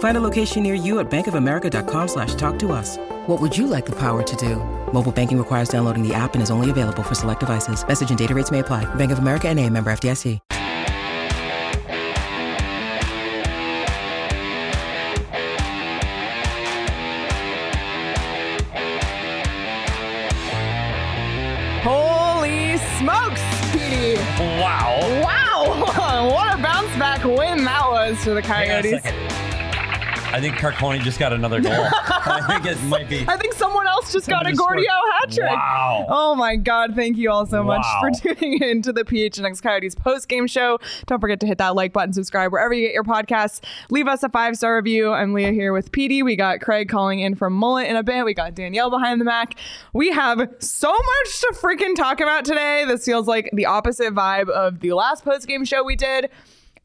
Find a location near you at bankofamerica.com slash talk to us. What would you like the power to do? Mobile banking requires downloading the app and is only available for select devices. Message and data rates may apply. Bank of America and a member FDIC. Holy smokes, Petey. Wow. Wow. what a bounce back win that was for the Hang on a Coyotes. I think Carcone just got another goal. I think it might be. I think someone else just Someone got a. Gordio hat trick. Wow. Oh my God. Thank you all so much for tuning in to the PHNX Coyotes post game show. Don't forget to hit that like button, subscribe wherever you get your podcasts. Leave us a five star review. I'm Leah here with Petey. We got Craig calling in from Mullett in a bit. We got Danielle behind the Mac. We have so much to freaking talk about today. This feels like the opposite vibe of the last post game show we did.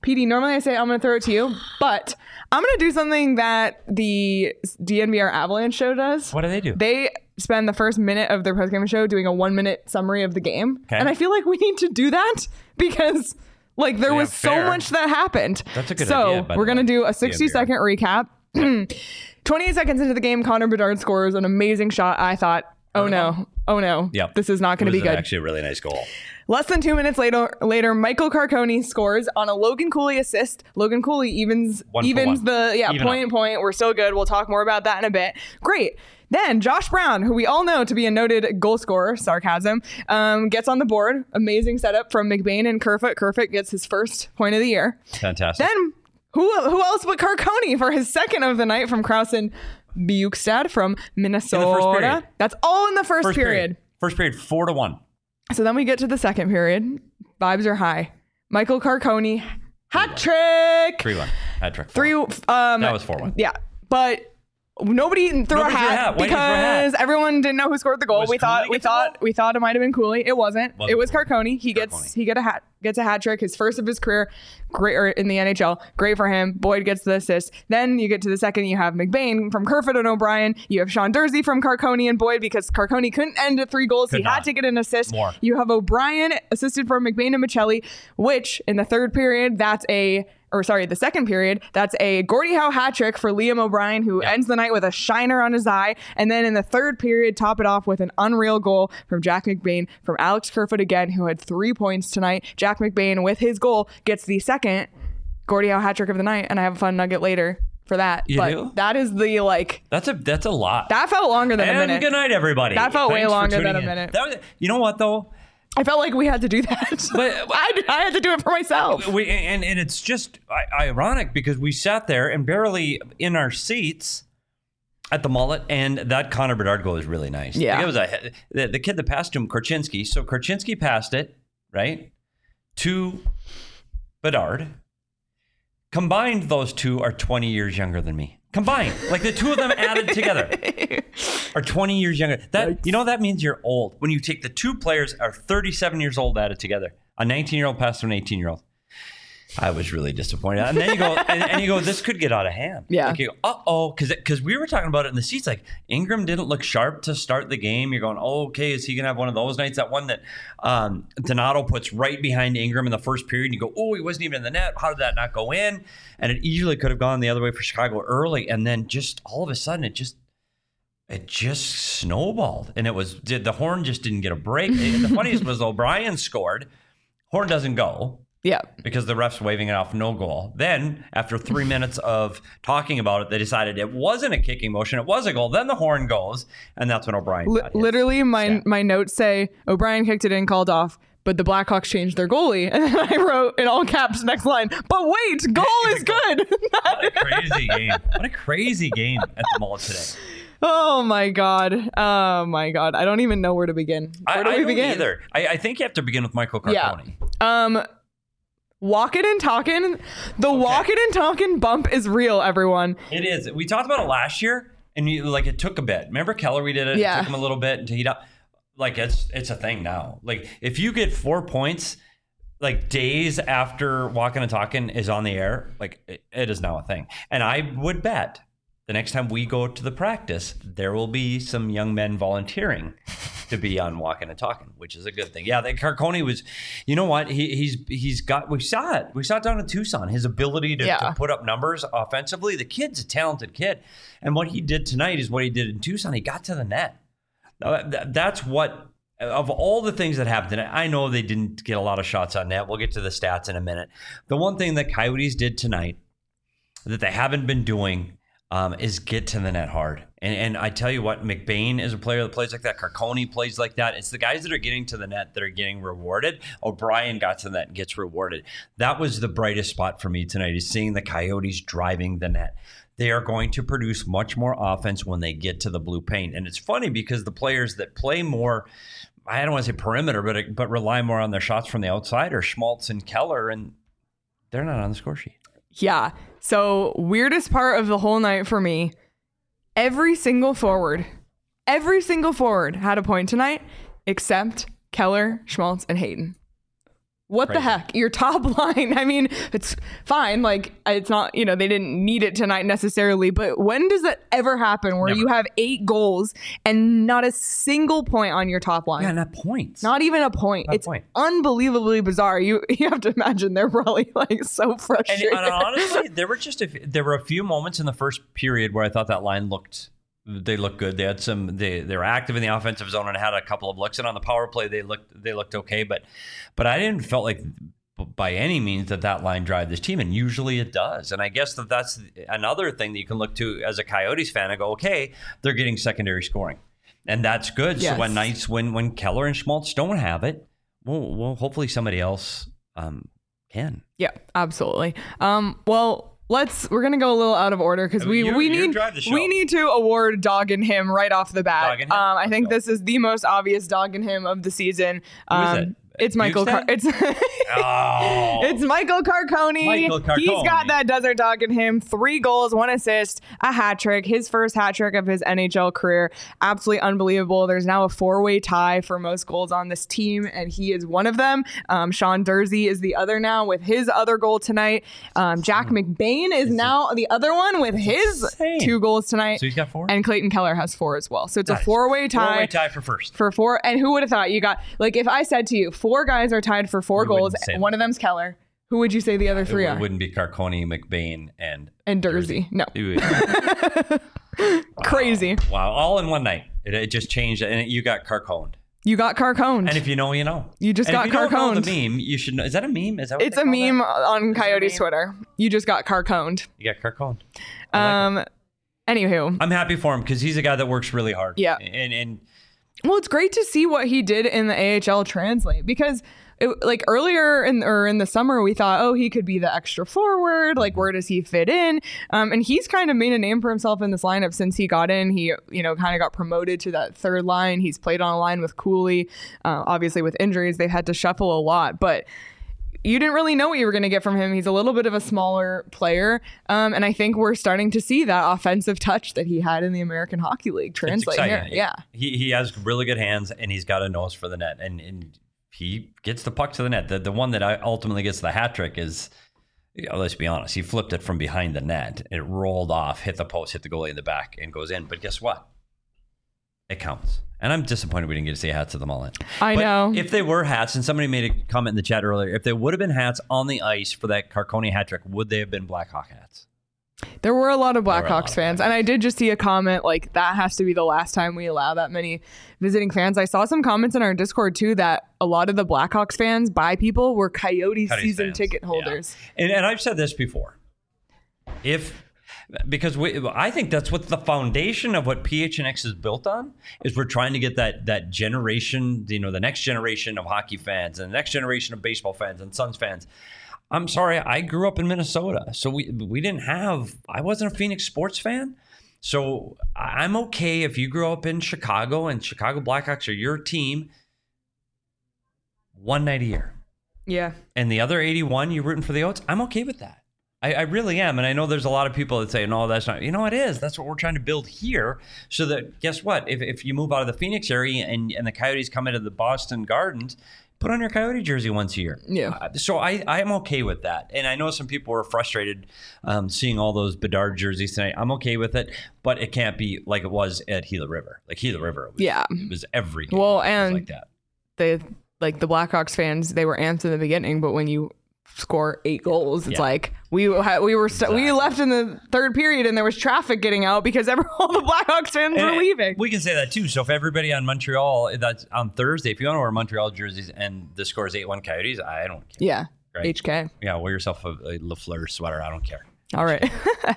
Petey, normally I say I'm going to throw it to you, but I'm going to do something that the DNVR Avalanche show does. What do they do? They spend the first minute of their postgame show doing a one minute summary of the game. Okay. And I feel like we need to do that because like there Yeah, was so much that happened. That's a good so idea, the we're gonna do a 60 DNVR. second recap. 28 seconds into the game, Connor Bedard scores an amazing shot. I thought, oh, oh no, oh no, Yep. this is not going to be good. Actually, a really nice goal. Less than two minutes later, later Michael Carcone scores on a Logan Cooley assist. Logan Cooley evens One evens the yeah Even point up. point. We're so good. We'll talk more about that in a bit. Great. Then Josh Brown, who we all know to be a noted goal scorer, sarcasm, um, gets on the board. Amazing setup from McBain and Kerfoot. Kerfoot gets his first point of the year. Fantastic. Then who who else but Carcone for his second of the night from Krausen Bjugstad from Minnesota. period. That's all in the first, First period. First period, four to one. So then we get to the second period. Vibes are high. Michael Carcone, hat trick. Three one. Hat trick. Three. Um, That was 4-1. Yeah, but nobody threw Nobody a threw a hat hat. Why didn't you throw a hat? because everyone didn't know who scored the goal. Was We thought we thought goal? we thought it might have been Cooley. It wasn't. Wasn't it was Carcone. He gets he get a hat gets a hat trick, his first of his career. Great or in the NHL. Great for him. Boyd gets the assist. Then you get to the second. You have McBain from Kerfoot and O'Brien. You have Sean Durzi from Carcone and Boyd because Carcone couldn't end at three goals. Could he had to get an assist. More. You have O'Brien assisted from McBain and Maccelli, which in the third period, that's a or sorry, the second period, that's a Gordie Howe hat trick for Liam O'Brien, who Yeah. ends the night with a shiner on his eye. And then in the third period, top it off with an unreal goal from Jack McBain from Alex Kerfoot again, who had three points tonight. Jack McBain with his goal gets the second Gordie Howe hat trick of the night, and I have a fun nugget later for that. You but do? that is the like That's a that's a lot. that felt longer than a and minute. good night, everybody. That felt way Thanks for longer than a in. minute. That was, you know what though? I felt like we had to do that. But- I, I had to do it for myself. We and and it's just ironic because we sat there and barely in our seats at the mullet, and that Connor Bedard goal is really nice. Yeah. Like, it was a the, the kid that passed him, Korchinski. So Korchinski passed it right to Bedard. Combined, those two are 20 years younger than me. Combined, like the two of them added together are 20 years younger. That you know that means you're old when you take the two players are 37 years old added together. A 19 year old passed to an 18 year old. I was really disappointed. And then you go, and, and you go, this could get out of hand. Yeah. Like you go, uh oh, because because we were talking about it in the seats. Like Ingram didn't look sharp to start the game. You're going, oh, okay, is he gonna have one of those nights? That one that um, Donato puts right behind Ingram in the first period. And you go, oh, he wasn't even in the net. How did that not go in? And it easily could have gone the other way for Chicago early. And then just all of a sudden, it just it just snowballed, and it was did the horn just didn't get a break. the funniest was O'Brien scored. Horn doesn't go Yeah. because the ref's waving it off no goal. Then, after three minutes of talking about it, they decided it wasn't a kicking motion, it was a goal. Then the horn goes, and that's when O'Brien his literally, my my notes say O'Brien kicked it in, called off. but the Blackhawks changed their goalie. And then I wrote in all caps next line, but wait, goal is good. What a crazy game. What a crazy game at the mall today. oh my God. Oh my God. I don't even know where to begin. Where I, do I we don't begin? either. I, I think you have to begin with Michael Yeah. Carcone. Um, walking and talking. The walking and talking bump is real, everyone. It is. We talked about it last year, and you like it took a bit. Remember Keller? We did it. Yeah. It took him a little bit to heat up. Like it's it's a thing now. Like if you get four points, like days after walking and talking is on the air, like it, it is now a thing. And I would bet the next time we go to the practice, there will be some young men volunteering to be on walking and talking, which is a good thing. Yeah, the Carcone was, you know what? He, he's he's got. We saw it. We saw it down in Tucson. His ability to, Yeah. to put up numbers offensively. The kid's a talented kid, and what he did tonight is what he did in Tucson. He got to the net. That's what. Of all the things that happened, tonight, I know they didn't get a lot of shots on net. We'll get to the stats in a minute. The one thing that Coyotes did tonight that they haven't been doing um, is get to the net hard. And, and I tell you what, McBain is a player that plays like that. Carcone plays like that. It's the guys that are getting to the net that are getting rewarded. O'Brien got to the net and gets rewarded. That was the brightest spot for me tonight is seeing the Coyotes driving the net. They are going to produce much more offense when they get to the blue paint. And it's funny because the players that play more, I don't want to say perimeter, but but rely more on their shots from the outside are Schmaltz and Keller, and they're not on the score sheet. Yeah. So, weirdest part of the whole night for me every single forward, every single forward had a point tonight except Keller, Schmaltz, and Hayton. What the heck? Your top line. I mean, it's fine. Like, it's not, you know, they didn't need it tonight necessarily, but when does that ever happen where Never. you have eight goals and not a single point on your top line? Yeah, not points. Not even a point. Not a it's point. unbelievably bizarre. You you have to imagine they're probably like so And, frustrated. and honestly, there were just a, f- there were a few moments in the first period where I thought that line looked they looked good. They had some they they were active in the offensive zone and had a couple of looks. And on the power play, they looked they looked okay. But but I didn't felt like by any means that that line drive this team, and usually it does. And I guess that that's another thing that you can look to as a Coyotes fan and go, okay, they're getting secondary scoring, and that's good. Yes. So when nights when when Keller and Schmaltz don't have it, well, well hopefully somebody else um, can. Yeah, absolutely. Um, well, let's we're gonna go a little out of order because I we you- we you need drive the show. we need to award dog and him right off the bat. Dog and him? Um, I think this is the most obvious dog and him of the season. Who is Um? It's Michael. Car- it's Oh, It's Michael Carcone. Michael He's got that desert dog in him. Three goals, one assist, a hat trick. His first hat trick of his NHL career. Absolutely unbelievable. There's now a four way tie for most goals on this team, and he is one of them. Um, Sean Durzi is the other now with his other goal tonight. Um, Jack McBain is now the other one with his insane. two goals tonight. So he's got four? And Clayton Keller has four as well. So it's a four way tie Four-way tie for first. for four. And who would have thought you got like if I said to you four guys are tied for four goals, wouldn't say and that. one of them's Keller. Who would you say the other three it are? wouldn't be Carcone, McBain, and and Durzi. No, crazy. wow, all in one night. It, it just changed, and it, you got Carconed. You got Carcone. And if you know, you know. You just And got if you don't know Carconed. the meme, you should know. Is that a meme? Is that what it's they a call meme that? on Coyotes? Twitter. You just got Carconed. You got Carconed. I like it. Um, anywho, I'm happy for him because he's a guy that works really hard. Yeah. and and well, it's great to see what he did in the AHL translate because. It, like earlier in or in the summer, we thought, oh, he could be the extra forward. Like, where does he fit in? Um, and he's kind of made a name for himself in this lineup since he got in. He, you know, kind of got promoted to that third line. He's played on a line with Cooley. Uh, obviously, with injuries, they've had to shuffle a lot, but you didn't really know what you were going to get from him. He's a little bit of a smaller player, um, and I think we're starting to see that offensive touch that he had in the American Hockey League translate here. Yeah, he he has really good hands, and he's got a nose for the net, and and he gets the puck to the net. The the one that I ultimately gets the hat trick is. you know, let's be honest. He flipped it from behind the net. It rolled off, hit the post, hit the goalie in the back, and goes in. But guess what? It counts. And I'm disappointed we didn't get to see hats of the mullet. I But know. If they were hats, and somebody made a comment in the chat earlier, if they would have been hats on the ice for that Carcone hat trick, would they have been Blackhawk hats? There were a lot of Blackhawks fans, and I did just see a comment like that has to be the last time we allow that many visiting fans. I saw some comments in our Discord too that a lot of the Blackhawks fans by people were Coyote Coyotes season fans. ticket Yeah. holders. And, and I've said this before. If because we, I think that's what the foundation of what PHNX is built on is we're trying to get that that generation, you know, the next generation of hockey fans and the next generation of baseball fans and Suns fans. I'm sorry, I grew up in Minnesota, so we we didn't have. I wasn't a Phoenix sports fan, so I'm okay if you grew up in Chicago and Chicago Blackhawks are your team. One night a year, Yeah. and the other 81 you're rooting for the Oats. I'm okay with that. I, I really am, and I know there's a lot of people that say, "No, that's not." You know, it is. That's what we're trying to build here. So that guess what? If, if you move out of the Phoenix area and and the Coyotes come into the Boston Gardens, put on your Coyote jersey once a year. Yeah. Uh, so I I am okay with that, and I know some people were frustrated um, seeing all those Bedard jerseys tonight. I'm okay with it, but it can't be like it was at Gila River. Like Gila River, was, Yeah. it was every game Well, and- like that. the like the Blackhawks fans, they were amped in the beginning, but when you score eight goals, it's Yeah. like we we were st- we left in the third period and there was traffic getting out because every, all the Blackhawks fans were leaving. We can say that too. So if everybody on Montreal, that's on Thursday, if you want to wear Montreal jerseys and the score is 8 1 Coyotes, I don't care. yeah, Right. HK. Yeah, wear yourself a, a Lafleur sweater. I don't care. All right.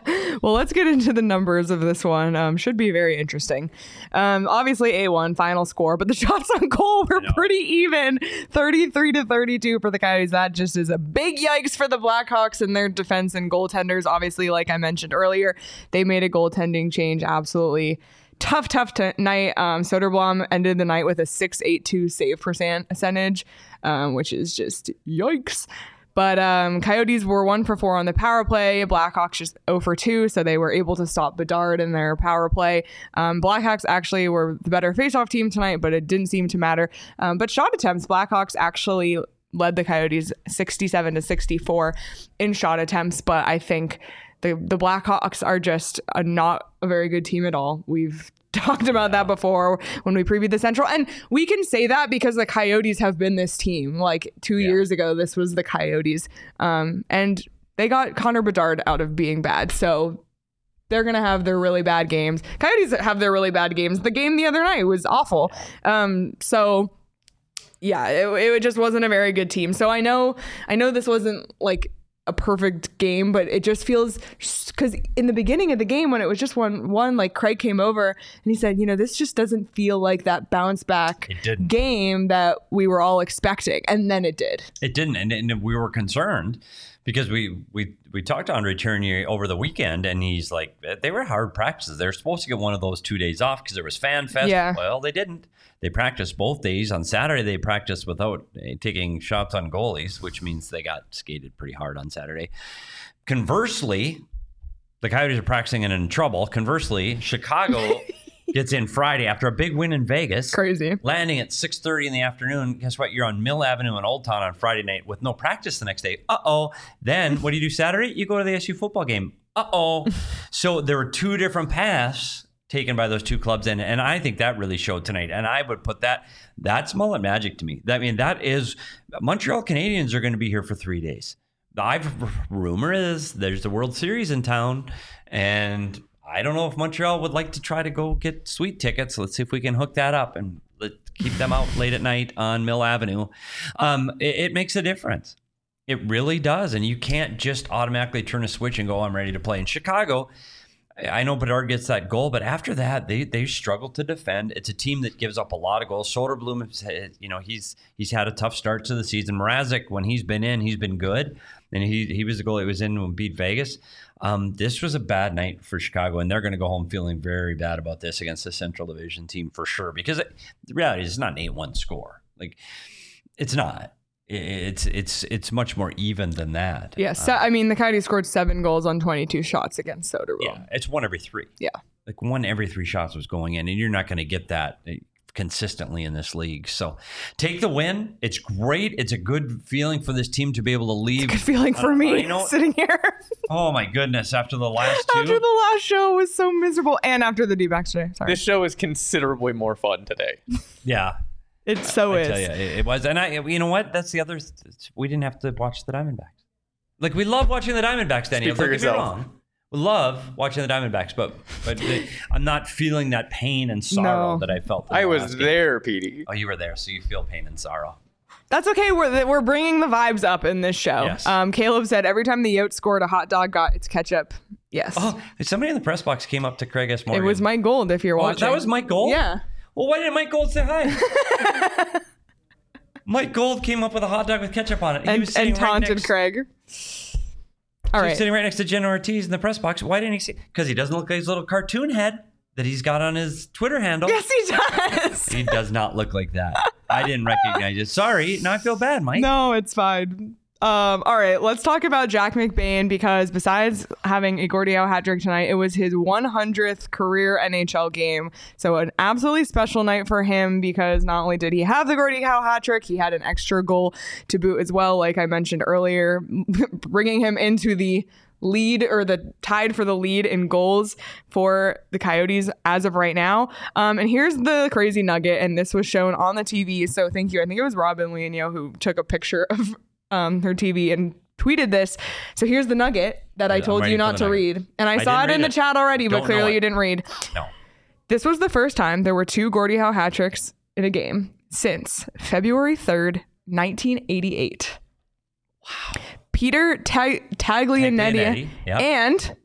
well, let's get into the numbers of this one. Um, should be very interesting. Um, obviously, A1 final score, but the shots on goal were pretty even 33 to 32 for the Coyotes. That just is a big yikes for the Blackhawks and their defense and goaltenders. Obviously, like I mentioned earlier, they made a goaltending change. Absolutely tough, tough t- night. Um, Soderblom ended the night with a 682 save percent percentage, um, which is just yikes. But um, Coyotes were one for four on the power play. Blackhawks just 0 for two, so they were able to stop Bedard in their power play. Um, Blackhawks actually were the better faceoff team tonight, but it didn't seem to matter. Um, but shot attempts, Blackhawks actually led the Coyotes 67 to 64 in shot attempts. But I think the the Blackhawks are just a, not a very good team at all. We've talked about that before when we previewed the Central, and we can say that because the Coyotes have been this team. Like two years ago, this was the Coyotes, um, and they got Connor Bedard out of being bad. So they're gonna have their really bad games. Coyotes have their really bad games. The game the other night was awful. Um, so yeah, it, it just wasn't a very good team. So I know, I know this wasn't like a perfect game, but it just feels because in the beginning of the game when it was just one one, like Craig came over and he said, you know, this just doesn't feel like that bounce back game that we were all expecting, and then it did. It didn't, and, and we were concerned because we we we talked to Andre Tourigny over the weekend, and he's like, they were hard practices. They're supposed to get one of those two days off because there was fan fest. Yeah. Well, they didn't. They practiced both days. On Saturday, they practiced without uh, taking shots on goalies, which means they got skated pretty hard on Saturday. Conversely, the Coyotes are practicing and in trouble. Conversely, Chicago gets in Friday after a big win in Vegas. Crazy. landing at 6.30 in the afternoon. Guess what? You're on mill avenue in old town on friday night with no practice the next day. Uh-oh. Then what do you do saturday? You go to the su football game. Uh-oh. So there were two different paths taken by those two clubs and, and i think that really showed tonight and i would put that that's mullet magic to me. I mean that is montreal canadiens are going to be here for three days. The I've, rumor is there's the world series in town and I don't know if Montreal would like to try to go get sweet tickets. Let's see if we can hook that up and keep them out late at night on Mill Avenue. Um, it, it makes a difference. It really does. And you can't just automatically turn a switch and go, I'm ready to play. In Chicago, I know Bedard gets that goal, but after that, they they struggle to defend. It's a team that gives up a lot of goals. Soderblom, you know, he's he's had a tough start to the season. Mrazek, when he's been in, he's been good, and he he was the goal. He was in when beat Vegas. Um, this was a bad night for Chicago, and they're going to go home feeling very bad about this against the Central Division team for sure. Because it, the reality is, it's not an eight-one score. Like it's not. It's it's it's much more even than that. Yeah, se- I mean the Coyotes scored seven goals on 22 shots against Soderblom. Yeah, it's one every three. Yeah. Like one every three shots was going in, and you're not going to get that eh, consistently in this league. So take the win. It's great. It's a good feeling for this team to be able to leave. Good feeling for Uh, me I know- sitting here Oh my goodness! After the last two, after the last show was so miserable, and after the D-backs today. Sorry, This show is considerably more fun today. yeah, it so I is. tell you, it, it was. And I, you know what? That's the other. We didn't have to watch the Diamondbacks. Like we love watching the Diamondbacks, Daniel. Speak for Don't get me yourself. Wrong. We love watching the Diamondbacks, but but I'm not feeling that pain and sorrow No. that I felt. in I the was last game. there, Petey. Oh, you were there, so you feel pain and sorrow. That's okay. We're we're bringing the vibes up in this show. Yes. Um, Caleb said every time the Yotes scored, a hot dog got its ketchup Yes. Oh, somebody in the press box came up to Craig S. Morgan. It Morgan. was Mike Gold. If you're Oh, watching, that was Mike Gold? Yeah. Well, why didn't Mike Gold say hi? Mike Gold came up with a hot dog with ketchup on it. He And, was sitting and right taunted next, Craig. All he was right. sitting right next to Jenna Ortiz in the press box. Why didn't he see? Because he doesn't look like his little cartoon head that he's got on his Twitter handle. Yes, he does. He does not look like that. I didn't recognize it. Sorry. Now I feel bad, Mike. No, it's fine. Um, all right, let's talk about Jack McBain because besides having a Gordie Howe hat trick tonight, it was his 100th career NHL game. So an absolutely special night for him because not only did he have the Gordie Howe hat trick, he had an extra goal to boot as well, like I mentioned earlier, bringing him into the lead or the tied for the lead in goals for the Coyotes as of right now. Um, and here's the crazy nugget, and this was shown on the TV. So thank you. I think it was Robin Leonio who took a picture of um, her TV and tweeted this. So here's the nugget that I told you not to read. And I, I saw it in the it. chat already, Don't but clearly you didn't read. No. This was the first time there were two Gordie Howe hat tricks in a game since February 3rd, 1988. Wow. Peter Ta- Taglianetti yep. and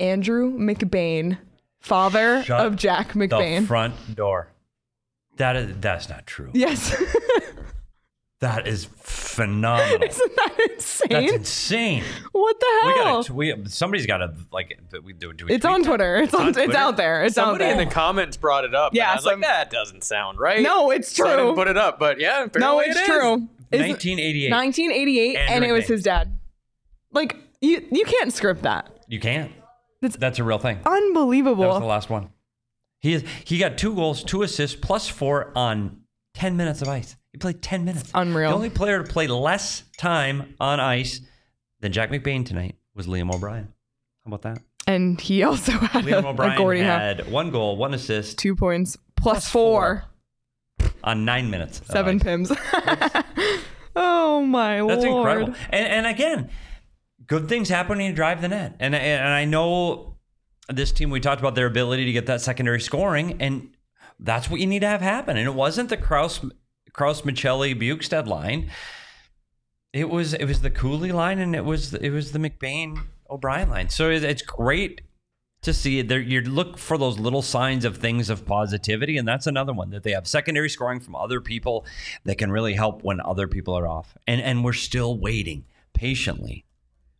Andrew McBain, father Shut of Jack The McBain. front door. That is that's not true. yes. That is phenomenal. Isn't that insane? That's insane. what the We hell? gotta. We somebody's gotta like. We do. do we it's tweet on that? Twitter. It's on. It's Twitter? out there. It's Somebody out in the comments brought it up. and Yeah, I was some- like, that doesn't sound right. no, it's So I didn't true. put it up, but yeah, apparently no, it it's is. true. 1988. 1988, and Andrew it was McBain. his dad. Like you, you can't script that. You can't. That's- That's a real thing. Unbelievable. That was the last one. He is, he got two goals, two assists, plus four on 10 minutes of ice. He played 10 minutes. Unreal. The only player to play less time on ice than Jack McBain tonight was Liam O'Brien. How about that? And he also had Liam a, a O'Brien Gordie Howe. had one goal, one assist Two points plus Plus four. on nine minutes. of Seven ice. pims. oh my God. That's lord. incredible. And, and again, good things happen when you drive the net. And, and I know this team, we talked about their ability to get that secondary scoring, and that's what you need to have happen. And it wasn't the Crouse, Crouse Maccelli, Bjugstad line. It was it was the Cooley line, and it was it was the McBain O'Brien line. So it's great to see. There, you look for those little signs of things of positivity, and that's another one that they have secondary scoring from other people that can really help when other people are off. And and we're still waiting patiently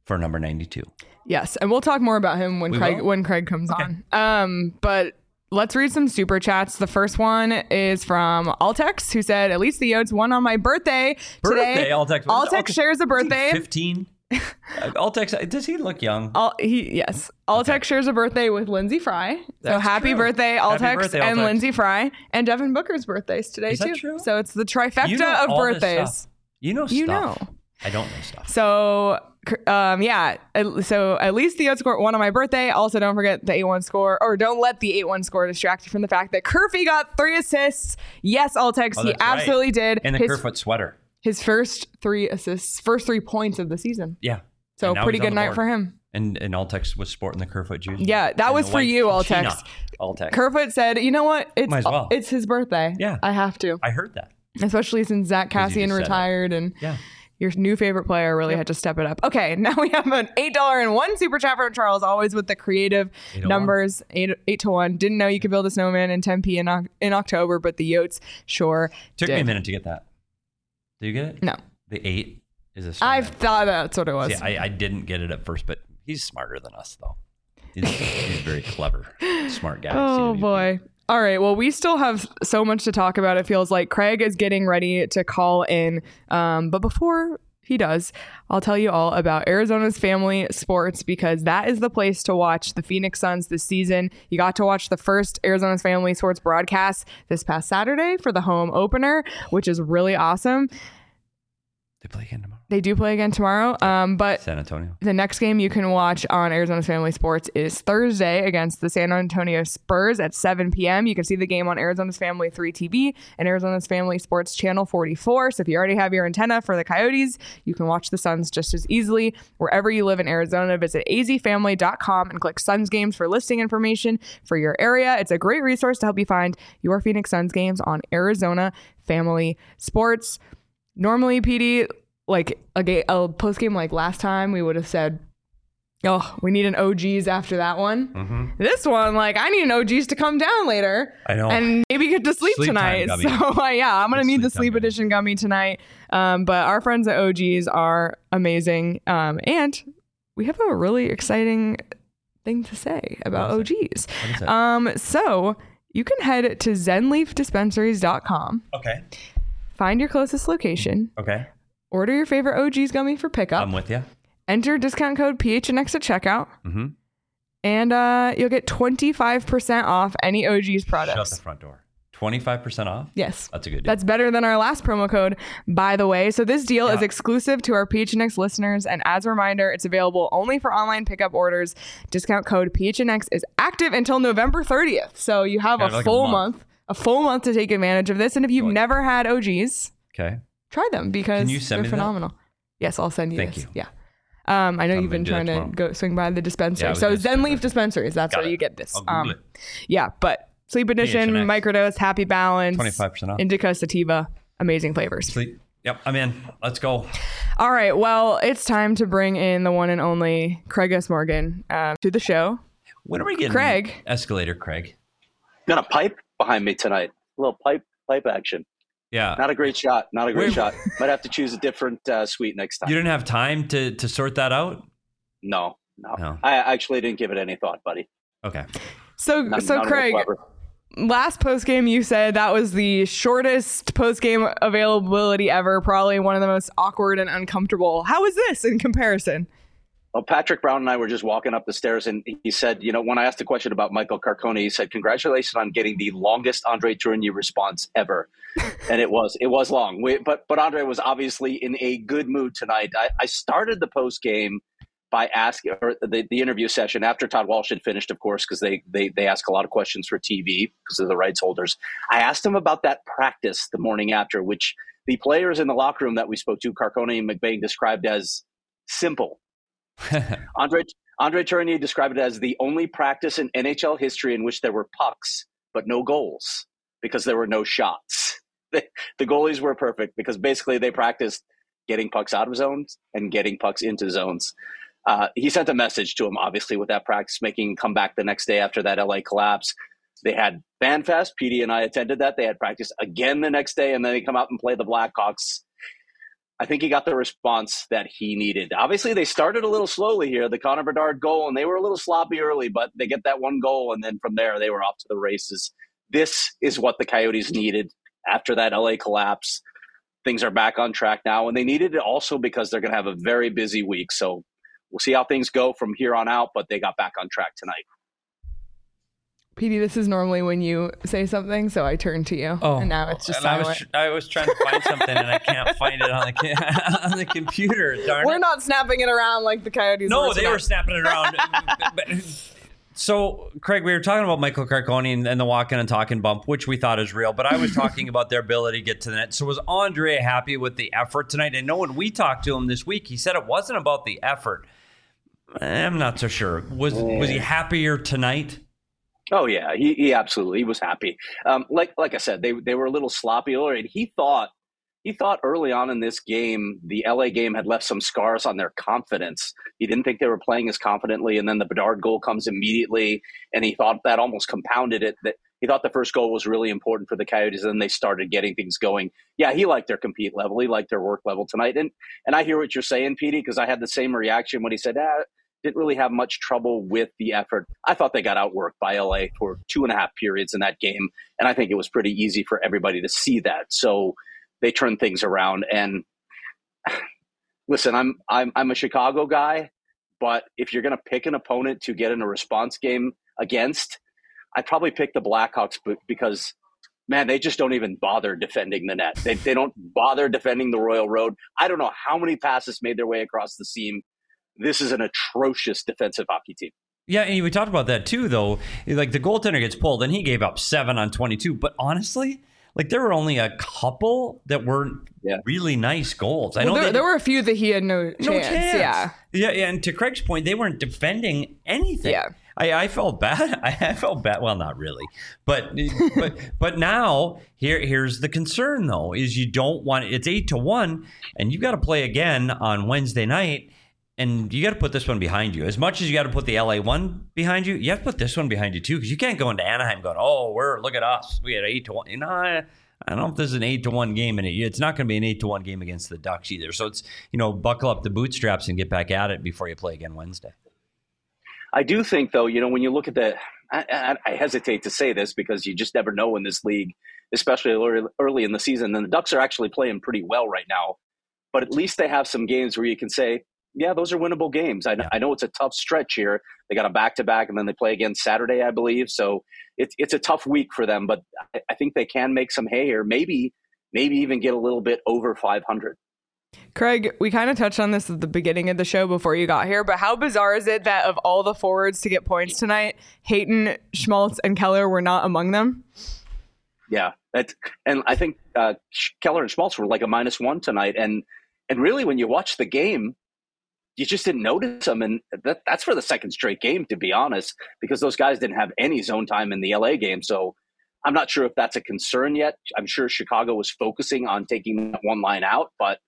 for number ninety two. Yes, and we'll talk more about him when We Craig will? when Craig comes on. Um, but let's read some super chats. The first one is from Altex, who said, "At least the Yotes won on my birthday today." Birthday, Altex. Altex Altex- shares a birthday. Fifteen. Altex, does he look young? All, he yes. Altex shares a birthday with Lyndsey Fry. So happy true. birthday, Happy Altex birthday, and Altex. Lyndsey Fry. And Devin Booker's birthday's today too. true? So it's the trifecta You know of birthdays. You know You know. I don't know stuff. So, um, yeah. So at least the Yotes score one on my birthday. Also, don't forget the eight one score, or don't let the eight one score distract you from the fact that Curfy got three assists. Yes, Altex, Oh, he that's right. absolutely did. And the his, Kerfoot sweater. his first three assists, first three points of the season. Yeah. So pretty good night board. for him. And and Altex was sporting the Kerfoot jersey. Yeah, that And was for you, Altex. Altex. Kerfoot said, "You know what? It's well. it's his birthday. Yeah. I have to, I heard that. especially since Zack Kassian just said it. retired and." Yeah. Your new favorite player really had to step it up. Okay, now we have an eight dollar and one super chat from Charles, always with the creative Eight numbers. Eight eight to one. Didn't know you could build a snowman in Tempe in, in October, but the Yotes sure Took did. me a minute to get that. Do you get it? No, The eight is a I've snowman. thought that's what it was. Yeah, I, I didn't get it at first, but he's smarter than us, though. He's, he's very clever, smart guy. Oh boy. All right. Well, we still have so much to talk about. It feels like Craig is getting ready to call in. Um, but before he does, I'll tell you all about Arizona's Family Sports because that is the place to watch the Phoenix Suns this season. You got to watch the first Arizona's Family Sports broadcast this past Saturday for the home opener, which is really awesome. They play again tomorrow. They do play again tomorrow. Um, but San Antonio. the next game you can watch on Arizona's Family Sports is Thursday against the San Antonio Spurs at 7 p.m. You can see the game on Arizona's Family 3 TV and Arizona's Family Sports Channel 44. So if you already have your antenna for the Coyotes, you can watch the Suns just as easily wherever you live in Arizona. Visit azfamily.com and click Suns games for listing information for your area. It's a great resource to help you find your Phoenix Suns games on Arizona Family Sports. Normally, Petey, like a, ga- a post game like last time, we would have said Oh, we need an OGs after that one. This one, like, I need an OGs to come down later. I know. And maybe get to sleep, Sleep tonight. So, uh, yeah, I'm going to need the sleep gummy. edition gummy tonight. Um, but our friends at OGs are amazing. Um, and we have a really exciting thing to say about OGs. What is it? Um, so you can head to zenleafdispensaries.com, okay. find your closest location, Okay. Order your favorite OGs gummy for pickup, I'm with you. enter discount code PHNX at checkout, Mm-hmm. and uh, you'll get 25% off any OGs products. Shut the front door. 25% off? Yes. That's a good deal. That's better than our last promo code, by the way. So this deal is exclusive to our PHNX listeners, and as a reminder, it's available only for online pickup orders. Discount code PHNX is active until November 30th, so you have Yeah, a like a full month. month. a full month to take advantage of this. And if you've Like- never had OGs, okay. Try them because Can you send they're me that? phenomenal. Yes, I'll send you. Thank this. you. Yeah. Um, I know I'm you've been gonna do that trying to go swing by the dispensary. Yeah, so Zen Leaf by. dispensaries. That's Got where it. you get this. Um, yeah, but Sleep Edition, PHNX. microdose, Happy Balance, 25% off. Indica Sativa, amazing flavors. Sleep. Yep, I'm in. Let's go. All right, well, it's time to bring in the one and only Craig S. Morgan uh, to the show. When are we getting Craig. Escalator, Craig? Got a pipe behind me tonight. A little pipe pipe action. Yeah. Not a great shot. Not a great Wait. shot. Might have to choose a different uh, suite next time. You didn't have time to to sort that out? no, no, No. I actually didn't give it any thought, buddy. Okay. So, None- so none Craig, last post game you said that was the shortest post game availability ever, probably one of the most awkward and uncomfortable. How is this in comparison? Well, Patrick Brown and I were just walking up the stairs, and he said, you know, when I asked a question about Michael Carcone, he said, "Congratulations on getting the longest Andre Tourigny response ever." and it was it was long, we, but but Andre was obviously in a good mood tonight. I, I started the post game by asking or the, the interview session after Todd Walsh had finished, of course, because they, they they ask a lot of questions for TV because of the rights holders. I asked him about that practice the morning after, which the players in the locker room that we spoke to, Carcone and McBain, described as simple. Andre Andre Tourigny described it as the only practice in NHL history in which there were pucks but no goals because there were no shots. The, goalies were perfect because basically they practiced getting pucks out of zones and getting pucks into zones. Uh, he sent a message to him, obviously, with that practice, making come back the next day after that LA collapse. They had FanFest. Petey and I attended that. They had practice again the next day, and then they come out and play the Blackhawks. I think he got the response that he needed. Obviously, they started a little slowly here, the Connor Bedard goal, and they were a little sloppy early, but they get that one goal, and then from there, they were off to the races. This is what the Coyotes needed after that LA collapse. Things are back on track now, and they needed it also because they're going to have a very busy week. So we'll see how things go from here on out, but they got back on track tonight. Petey, this is normally when you say something, so I turn to you. Oh, and now it's just and I was, silent. tr- I was trying to find something and I can't find it on the ca- on the computer. Darn We're it. not snapping it around like the Coyotes. No, they tonight. were snapping it around. So, Craig, we were talking about Michael Carcone and, and the walking and talking bump, which we thought is real, but I was talking about their ability to get to the net. So, was Andre happy with the effort tonight? I know when we talked to him this week, he said it wasn't about the effort. I'm not so sure. Was was he happier tonight? Oh yeah, he, he absolutely he was happy. Um, like like I said, they they were a little sloppy earlier, and he thought he thought early on in this game, the LA game had left some scars on their confidence. He didn't think they were playing as confidently, and then the Bedard goal comes immediately, and he thought that almost compounded it. That he thought the first goal was really important for the Coyotes, and then they started getting things going. Yeah, he liked their compete level, he liked their work level tonight, and and I hear what you're saying, Petey, because I had the same reaction when he said, ah, didn't really have much trouble with the effort. I thought they got outworked by LA for two and a half periods in that game, and I think it was pretty easy for everybody to see that. So they turned things around. And listen, I'm I'm I'm a Chicago guy, but if you're going to pick an opponent to get in a response game against, I'd probably pick the Blackhawks because. Man, they just don't even bother defending the net. They, they don't bother defending the Royal Road. I don't know how many passes made their way across the seam this is an atrocious defensive hockey team. Yeah, and we talked about that too, though. Like the goaltender gets pulled, and he gave up seven on twenty-two. But honestly, like there were only a couple that were Yeah. really nice goals. I Well, know there, they- there were a few that he had no chance. no chance. Yeah. yeah, yeah. And to Craig's point, they weren't defending anything. Yeah. I, I felt bad. I, I felt bad. Well, not really, but but but now here here's the concern though: is you don't want it's eight to one, and you got to play again on Wednesday night. And you got to put this one behind you. As much as you got to put the LA one behind you, you have to put this one behind you too, because you can't go into Anaheim going, "Oh, we're look at us, we had eight to one." You know, I, I don't know if this is an eight to one game, and it, it's not going to be an eight to one game against the Ducks either. So it's you know, buckle up the bootstraps and get back at it before you play again Wednesday. I do think, though, you know, when you look at the, I, I, I hesitate to say this because you just never know in this league, especially early, early in the season. And the Ducks are actually playing pretty well right now, but at least they have some games where you can say, yeah, those are winnable games. I, I know it's a tough stretch here. They got a back to back, and then they play again Saturday, I believe. So it's it's a tough week for them, but I, I think they can make some hay here. Maybe maybe even get a little bit over 500. Craig, we kind of touched on this at the beginning of the show before you got here, but how bizarre is it that of all the forwards to get points tonight, Hayton, Schmaltz, and Keller were not among them? Yeah, and I think uh, Keller and Schmaltz were like a minus one tonight, and and really when you watch the game, you just didn't notice them. And that, that's for the second straight game, to be honest, because those guys didn't have any zone time in the LA game. So I'm not sure if that's a concern yet. I'm sure Chicago was focusing on taking that one line out. But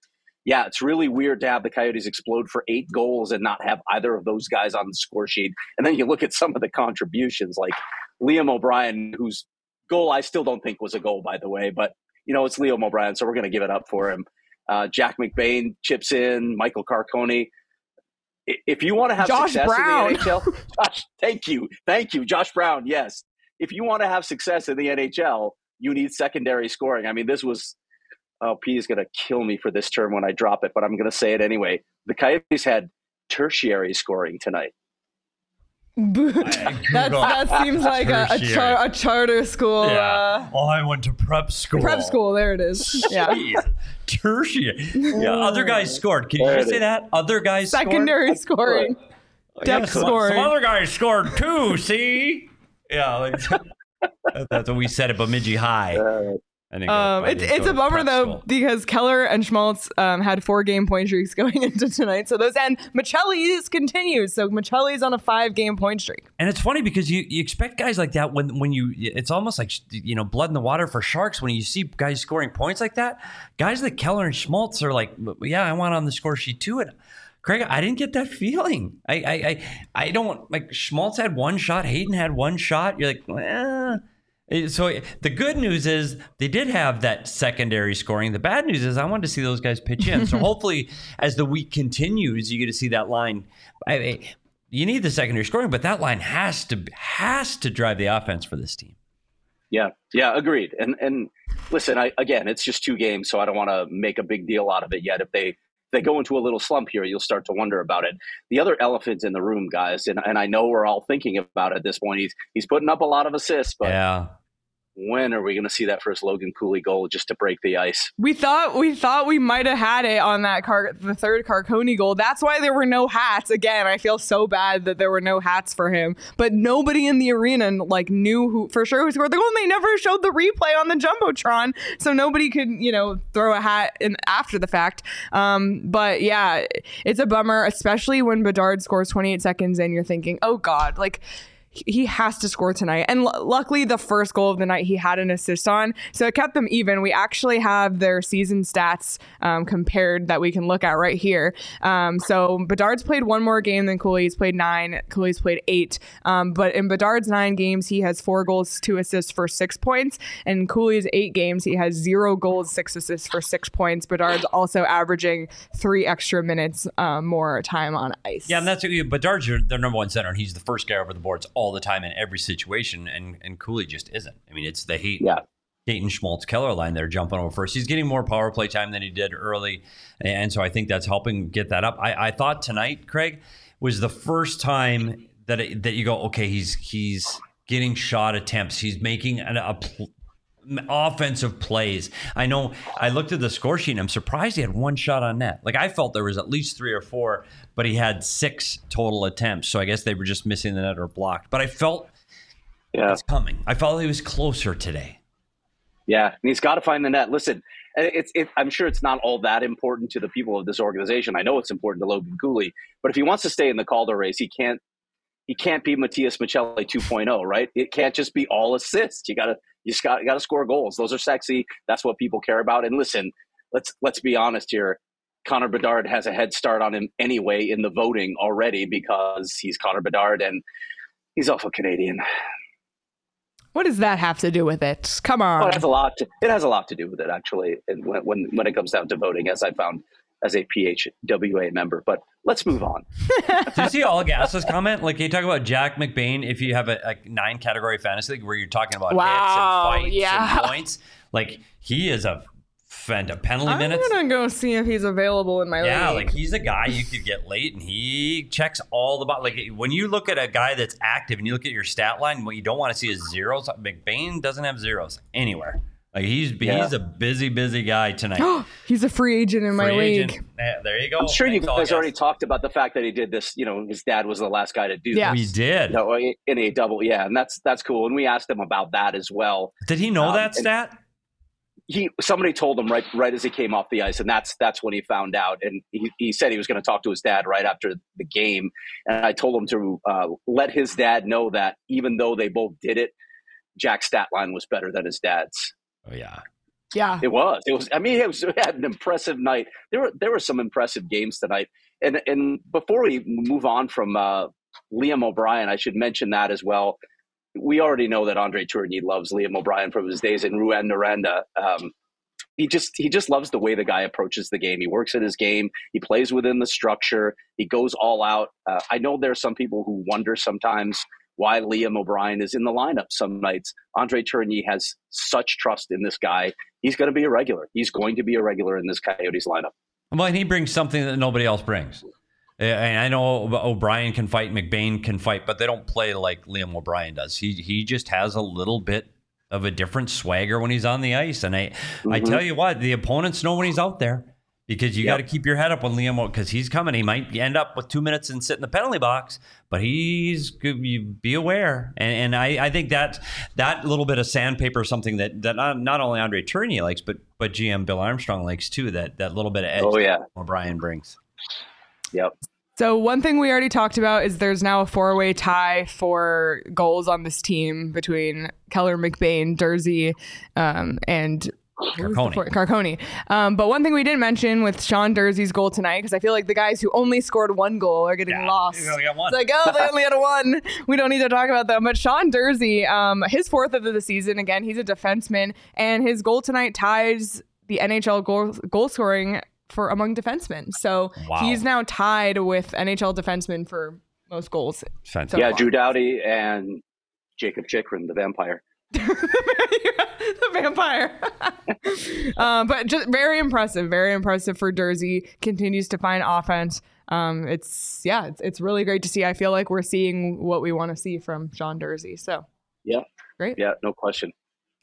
yeah, it's really weird to have the Coyotes explode for eight goals and not have either of those guys on the score sheet. And then you look at some of the contributions, like Liam O'Brien, whose goal I still don't think was a goal, by the way, but you know, it's Liam O'Brien, so we're going to give it up for him. Uh, Jack McBain chips in, Michael Carcone if you want to have Josh success Brown. in the NHL, Josh, thank you, thank you, Josh Brown. Yes, if you want to have success in the NHL, you need secondary scoring. I mean, this was. Oh, P is going to kill me for this term when I drop it, but I'm going to say it anyway. The Coyotes had tertiary scoring tonight. that, that seems like a, a, char- a, charter school. Uh, oh, I went to prep school. Prep school. There it is. Yeah. Tertiary. Yeah. Other guys scored. Can you just say that? Other guys scored. Secondary scored? scoring. Depth yeah, some, scoring. Some other guys scored too. See? Yeah. Like, that's what we said at Bemidji High. I think Um, I it's it's a bummer though school. because Keller and Schmaltz um, had four game point streaks going into tonight. So those and Maccelli's continues. So Maccelli's on a five game point streak. And it's funny because you, you expect guys like that when when you it's almost like you know blood in the water for sharks when you see guys scoring points like that. Guys like Keller and Schmaltz are like, yeah, I want on the score sheet too. And Craig, I didn't get that feeling. I I I, I don't like Schmaltz had one shot, Hayton had one shot. You're like, eh. Eh, so eh, the good news is they did have that secondary scoring. The bad news is I wanted to see those guys pitch in. so hopefully, as the week continues, you get to see that line. I, I, you need the secondary scoring, but that line has to has to drive the offense for this team. Yeah, yeah, agreed. And and listen, I again, it's just two games, so I don't want to make a big deal out of it yet. If they if they go into a little slump here, you'll start to wonder about it. The other elephant in the room, guys, and, and I know we're all thinking about it at this point. He's he's putting up a lot of assists, but yeah, when are we going to see that first Logan Cooley goal just to break the ice? We thought we thought we might have had it on that car the third Carcone goal. That's why there were no hats. Again, I feel so bad that there were no hats for him. But nobody in the arena like knew who for sure who scored the goal. And they never showed the replay on the jumbotron, so nobody could you know throw a hat in after the fact. Um, but yeah, it's a bummer, especially when Bedard scores 28 seconds and you're thinking, oh god, like he has to score tonight. And l- luckily, the first goal of the night he had an assist on, so it kept them even. We actually have their season stats um, compared that we can look at right here. Um, so Bedard's played one more game than Cooley. He's played nine. Cooley's played eight. Um, but in Bedard's nine games, he has four goals, two assists for six points. And Cooley's eight games, he has zero goals, six assists for six points. Bedard's also averaging three extra minutes um, more time on ice. yeah, and that's Bedard's their number one center, and he's the first guy over the boards all the time in every situation, and and Cooley just isn't. I mean, it's the hate. Yeah. Hayton Schmaltz Keller line there jumping over first. He's getting more power play time than he did early. And so I think that's helping get that up. I, I thought tonight, Craig, was the first time that it, that you go, okay, he's he's getting shot attempts. He's making an, a offensive plays. I know I looked at the score sheet and I'm surprised he had one shot on net. Like I felt there was at least three or four, but he had six total attempts. So I guess they were just missing the net or blocked. But I felt Yeah. it's coming. I felt he was closer today. Yeah, and he's got to find the net. Listen, eh, it's it, I'm sure it's not all that important to the people of this organization. I know it's important to Logan Cooley, but if he wants to stay in the Calder race, he can't he can't be Matias Maccelli 2.0, right? It can't just be all assists. You gotta you just got got to score goals. Those are sexy. That's what people care about. And listen, let's let's be honest here. Connor Bedard has a head start on him anyway in the voting already because he's Connor Bedard and he's also Canadian. What does that have to do with it? Come on. Oh, it has a lot. To, it has a lot to do with it, actually, when, when when it comes down to voting, as I found as a PHWA member. But let's move on. Did you see all Gas's comment? Like can you talk about Jack McBain, if you have a, a nine category fantasy league where you're talking about Wow, hits and fights yeah. and points, like he is a fend a penalty minutes. I'm gonna go see if he's available in my Yeah, league. like he's a guy you could get late, and he checks all the box. like when you look at a guy that's active and you look at your stat line, what you don't want to see is zeros. McBain doesn't have zeros anywhere. Like he's Yeah. he's a busy busy guy tonight. he's a free agent in my Free league. agent. Yeah, there you go. I'm sure you Thanks, all guys Gas. already talked about the fact that he did this. You know, his dad was the last guy to do Yeah. We this. did. You know, in a double, yeah, and that's that's cool. And we asked him about that as well. Did he know Um, that stat? he somebody told him right right as he came off the ice and that's that's when he found out and he, he said he was going to talk to his dad right after the game and i told him to uh, let his dad know that even though they both did it jack's stat line was better than his dad's Oh yeah. Yeah. it was it was i mean it was it had an impressive night there were there were some impressive games tonight and and before we move on from uh, liam o'brien i should mention that as well we already know that Andre Tourigny loves Liam O'Brien from his days in Rouyn Noranda. Um, he just he just loves the way the guy approaches the game. He works at his game. He plays within the structure. He goes all out. Uh, I know there are some people who wonder sometimes why Liam O'Brien is in the lineup some nights. Andre Tourigny has such trust in this guy. He's going to be a regular. He's going to be a regular in this Coyotes lineup. Well, and he brings something that nobody else brings. And I know O'Brien can fight, McBain can fight, but they don't play like Liam O'Brien does. He he just has a little bit of a different swagger when he's on the ice. And I I Mhm. tell you what, the opponents know when he's out there because you Yep. got to keep your head up on Liam because he's coming. He might end up with two minutes and sit in the penalty box, but he's you be aware. And and I, I think that that little bit of sandpaper is something that that not, not only Andre Tourigny likes, but but GM Bill Armstrong likes too. That that little bit of edge. Oh yeah, O'Brien brings. yep. So one thing we already talked about is there's now a four-way tie for goals on this team between Keller, McBain, Durzi, um, and who was the Carcone. four- Carcone. Um, but one thing we didn't mention with Sean Durzi's goal tonight, because I feel like the guys who only scored one goal are getting lost. You only got one. It's like, oh, they only had one. We don't need to talk about them. But Sean Durzi, um, his fourth of the season, again, he's a defenseman, and his goal tonight ties the NHL goal, goal scoring for among defensemen. So Wow. he's now tied with NHL defensemen for most goals. Fantastic. yeah, Drew Doughty and Jakob Chychrun, the vampire. the vampire. um, but just very impressive, very impressive for Durzi. Continues to find offense. Um, it's yeah, it's, it's really great to see. I feel like we're seeing what we want to see from Sean Durzi. So Yeah. Great. Yeah, no question.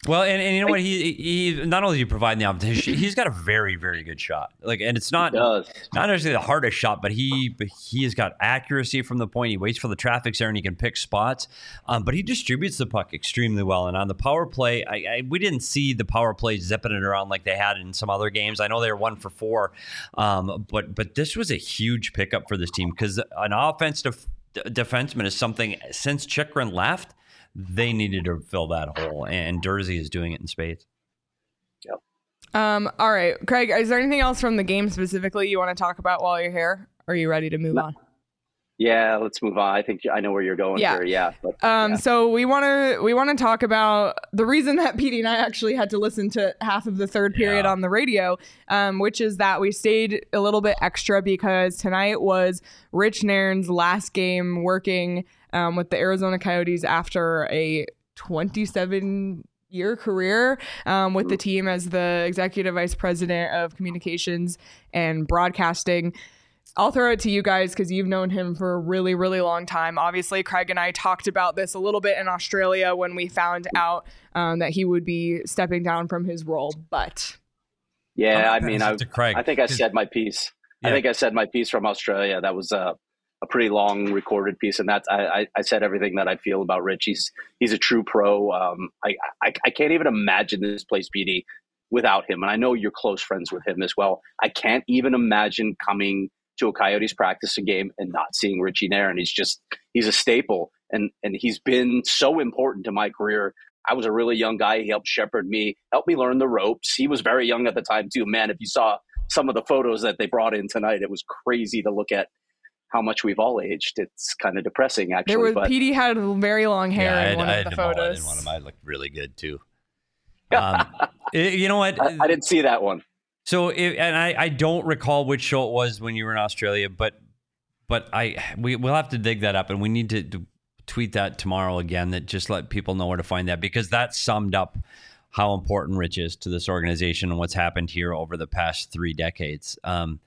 Well, and, and you know what? He he not only do you provide the opportunity, he's got a very very good shot. Like, and it's not not necessarily the hardest shot, but he but he has got accuracy from the point. He waits for the traffic there and he can pick spots. Um, but he distributes the puck extremely well. And on the power play, I, I, we didn't see the power play zipping it around like they had in some other games. I know they were one for four, um, but but this was a huge pickup for this team because an offensive defenseman is something since Chychrun left. They needed to fill that hole, and Durzi is doing it in spades. um, all right, Craig, is there anything else from the game specifically you want to talk about while you're here? Are you ready to move on? Yeah, let's move on. I think I know where you're going Yeah. here. Yeah. But, Um, yeah. so we want to we want to talk about the reason that PD and I actually had to listen to half of the third period Yeah. on the radio, um, which is that we stayed a little bit extra because tonight was Rich Nairn's last game working um, with the Arizona Coyotes after a 27 year career um, with the team as the executive vice president of communications and broadcasting. I'll throw it to you guys because you've known him for a really, really long time. Obviously, Craig and I talked about this a little bit in Australia when we found out um, that he would be stepping down from his role. But yeah, I mean, I, pass it to Craig. I think I 'cause- said my piece. I think I said my piece from Australia. That was a, a pretty long recorded piece, and that's I, I, said everything that I feel about Rich. He's he's a true pro. Um, I, I I can't even imagine this place, PD, without him. And I know you're close friends with him as well. I can't even imagine coming to a Coyotes practicing game and not seeing Richie there. And He's just he's a staple, and and he's been so important to my career. I was a really young guy. He helped shepherd me, helped me learn the ropes. He was very young at the time too. Man, if you saw some of the photos that they brought in tonight. It was crazy to look at how much we've all aged. It's kind of depressing, actually. There was but PD had very long hair yeah, I in had, one I of had the the mullet photos. in one of mine. Looked really good too. Um, you know what? I, I didn't see that one. So, it, and I, I don't recall which show it was when you were in Australia, but but I we we'll have to dig that up, and we need to, to tweet that tomorrow again. That just let people know where to find that because that summed up how important Rich is to this organization and what's happened here over the past three decades. Um,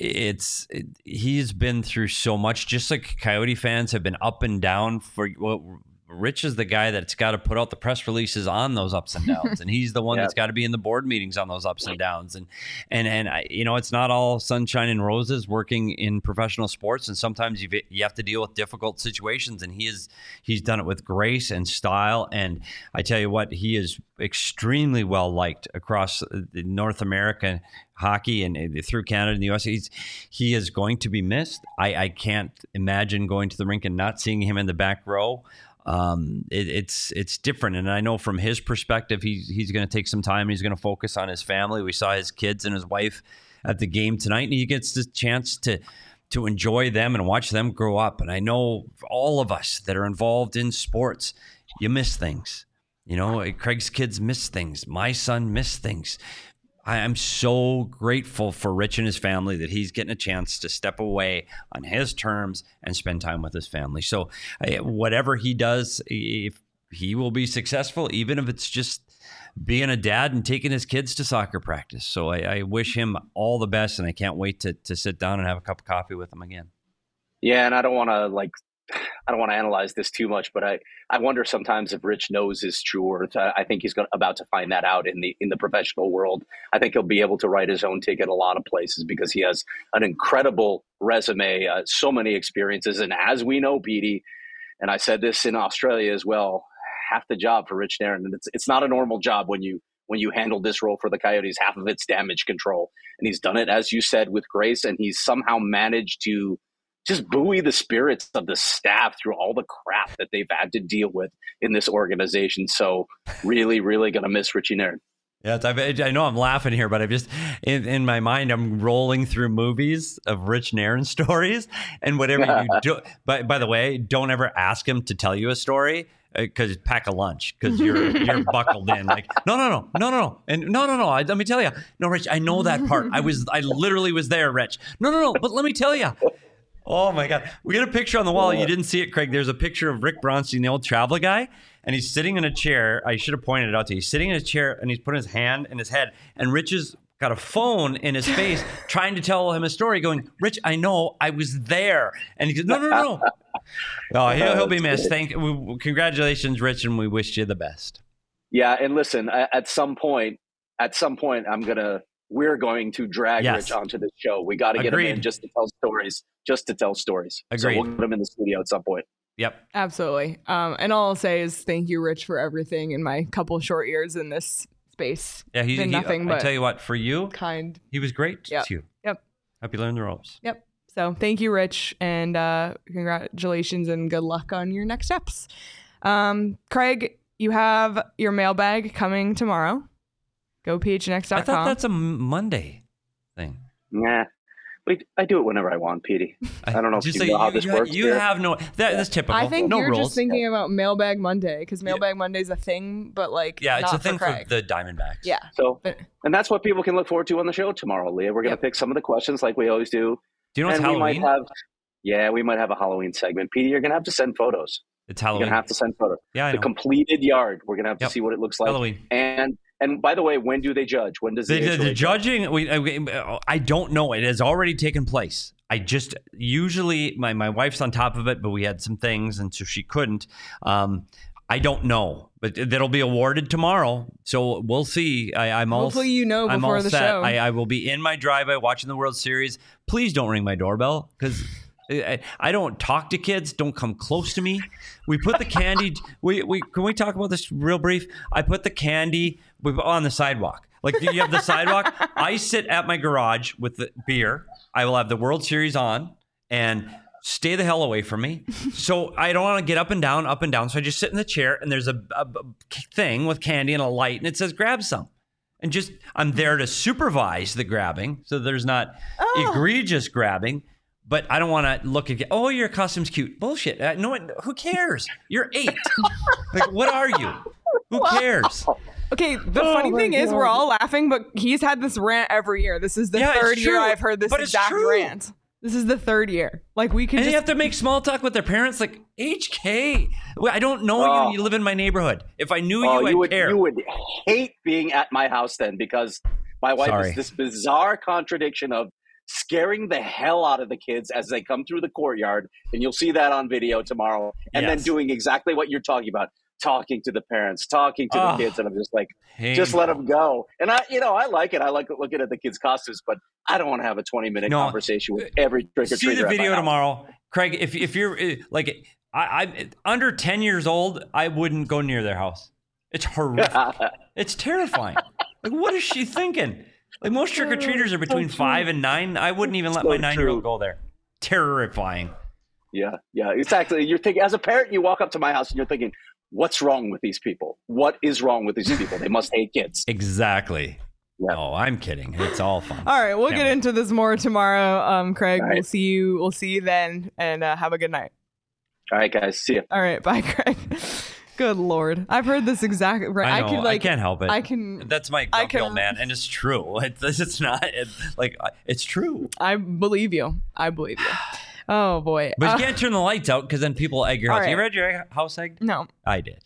it's it, he's been through so much, just like Coyote fans have been up and down for. Well, Rich is the guy that's got to put out the press releases on those ups and downs, and he's the one Yeah. that's got to be in the board meetings on those ups and downs. And and and I, you know, it's not all sunshine and roses working in professional sports, and sometimes you you have to deal with difficult situations. And he is he's done it with grace and style. And I tell you what, he is extremely well liked across uh, the North America hockey and through Canada and the US. He's he is going to be missed. I, I can't imagine going to the rink and not seeing him in the back row um, it, it's it's different. And I know from his perspective, he's he's going to take some time. He's going to focus on his family. We saw his kids and his wife at the game tonight, and he gets the chance to to enjoy them and watch them grow up. And I know all of us that are involved in sports, you miss things. You know, Craig's kids miss things. My son missed things. I am so grateful for Rich and his family that he's getting a chance to step away on his terms and spend time with his family. So, uh, whatever he does, if he will be successful, even if it's just being a dad and taking his kids to soccer practice. So, I, I wish him all the best, and I can't wait to to sit down and have a cup of coffee with him again. Yeah, and I don't want to like, I don't want to analyze this too much, but I, I wonder sometimes if Rich knows his true worth. I, I think he's going about to find that out in the in the professional world. I think he'll be able to write his own ticket a lot of places because he has an incredible resume, uh, so many experiences, and as we know, Petey, and I said this in Australia as well, half the job for Rich Darren, and it's it's not a normal job when you when you handle this role for the Coyotes. Half of it's damage control, and he's done it as you said with grace, and he's somehow managed to just buoy the spirits of the staff through all the crap that they've had to deal with in this organization. So, really, really going to miss Richie Nairn. Yeah, I, I know I'm laughing here, but I'm just in, in my mind. I'm rolling through movies of Rich Nairn stories, and whatever you do. By by the way, don't ever ask him to tell you a story uh, because pack a lunch because you're you're buckled in. Like no no no no no no and no no no. I, let me tell you, no, Rich, I know that part. I was I literally was there, Rich. No no no, but let me tell you. Oh my God. We got a picture on the wall. You didn't see it, Craig. There's a picture of Rick Bronstein, the old travel guy, and he's sitting in a chair. I should have pointed it out to you. He's sitting in a chair and he's putting his hand in his head, and Rich has got a phone in his face trying to tell him a story, going, Rich, I know I was there. And he goes, No, no, no, no. Oh, he'll, he'll be missed. Thank we, congratulations, Rich, and we wish you the best. Yeah, and listen, at some point, at some point, I'm gonna we're going to drag Yes. Rich onto this show. We got to get him in just to tell stories, just to tell stories. So we'll get him in the studio at some point. Yep. Absolutely. Um, and all I'll say is thank you, Rich, for everything in my couple short years in this space. Yeah, he's Been he, nothing I but tell you what, for you, kind. he was great Yep. to you. Yep. Hope you learned the ropes. Yep. So thank you, Rich, and uh, congratulations and good luck on your next steps. Um, Craig, you have your mailbag coming tomorrow. Go phnx.com. I thought that's a Monday thing. Nah, we, I do it whenever I want, Petey. I don't know if you say know how this you- works You here. have no. That, that's typical. I think no you're rules. just thinking about Mailbag Monday because Mailbag Monday is a thing, but like yeah, it's not a thing for, for, the Diamondbacks. yeah. So, But- and that's what people can look forward to on the show tomorrow, Leah. We're going to Yep. pick some of the questions like we always do, Do you know it's and we Halloween? might have, yeah, we might have a Halloween segment. Petey, you're going to have to send photos. it's Halloween. You're Halloween. going to have to send photos. yeah, I The know. completed yard. We're going to have to Yep. see what it looks like. Halloween. And and by the way, when do they judge? When does the, The, the, the judging, we, I, I don't know. It has already taken place. I just usually my my wife's on top of it, but we had some things, and so she couldn't. Um, I don't know, but that'll be awarded tomorrow. So we'll see. I, I'm all Hopefully you know I'm before all the set. show. I, I will be in my driveway watching the World Series. Please don't ring my doorbell because. I, don't talk to kids. Don't come close to me. We put the candy. We, we can we talk about this real brief? I put the candy on the sidewalk. Like do you have the sidewalk. I sit at my garage with the beer. I will have the World Series on and stay the hell away from me. So I don't want to get up and down, up and down. So I just sit in the chair and there's a, a- a thing with candy and a light and it says grab some. and just I'm there to supervise the grabbing, so there's not oh. egregious grabbing. But I don't want to look at. Oh, your costume's cute. Bullshit. Uh, no one. Who cares? You're eight. like, what are you? Who cares? Okay, the Oh funny thing is, we're all laughing, but he's had this rant every year. This is the Yeah, third year I've heard this but it's exact true. rant. This is the third year. Like we can. And just you have to make small talk with their parents. Like HK. I don't know Oh. you. You live in my neighborhood. If I knew Oh, you, I'd you would care. you would hate being at my house then because my wife Sorry. is this bizarre contradiction of scaring the hell out of the kids as they come through the courtyard, and you'll see that on video tomorrow, and then doing exactly what you're talking about, talking to the parents, talking to Oh. the kids, and I'm just like, Hey, just let them go. And I, you know, I like it. I like looking at the kids' costumes, but I don't want to have a 20 minute No. conversation with every trick or see the video tomorrow, Craig. If if you're uh, like I, I under ten years old, I wouldn't go near their house. It's horrific. it's terrifying. Like, what is she thinking? Like most trick or treaters are between five and nine. I wouldn't even let So my nine year old go there. Terrifying. Yeah, yeah, exactly. You're thinking as a parent, you walk up to my house and you're thinking, "What's wrong with these people? What is wrong with these people? They must hate kids." Exactly. Yeah. No, I'm kidding. It's all fun. All right, we'll Can't get wait. into this more tomorrow, um, Craig. All We'll see you. We'll see you then, and uh, have a good night. All right, guys, see you. All right, bye, Craig. Good lord, I've heard this exact. Right, I know. I, could like. can't help it. I can. That's my I grumpy can- old man, and it's true. It's, it's not it, like it's true. I believe you. I believe you. Oh boy. But Uh, you can't turn the lights out because then people egg your all house. You right. ever had your house egged? no. I did.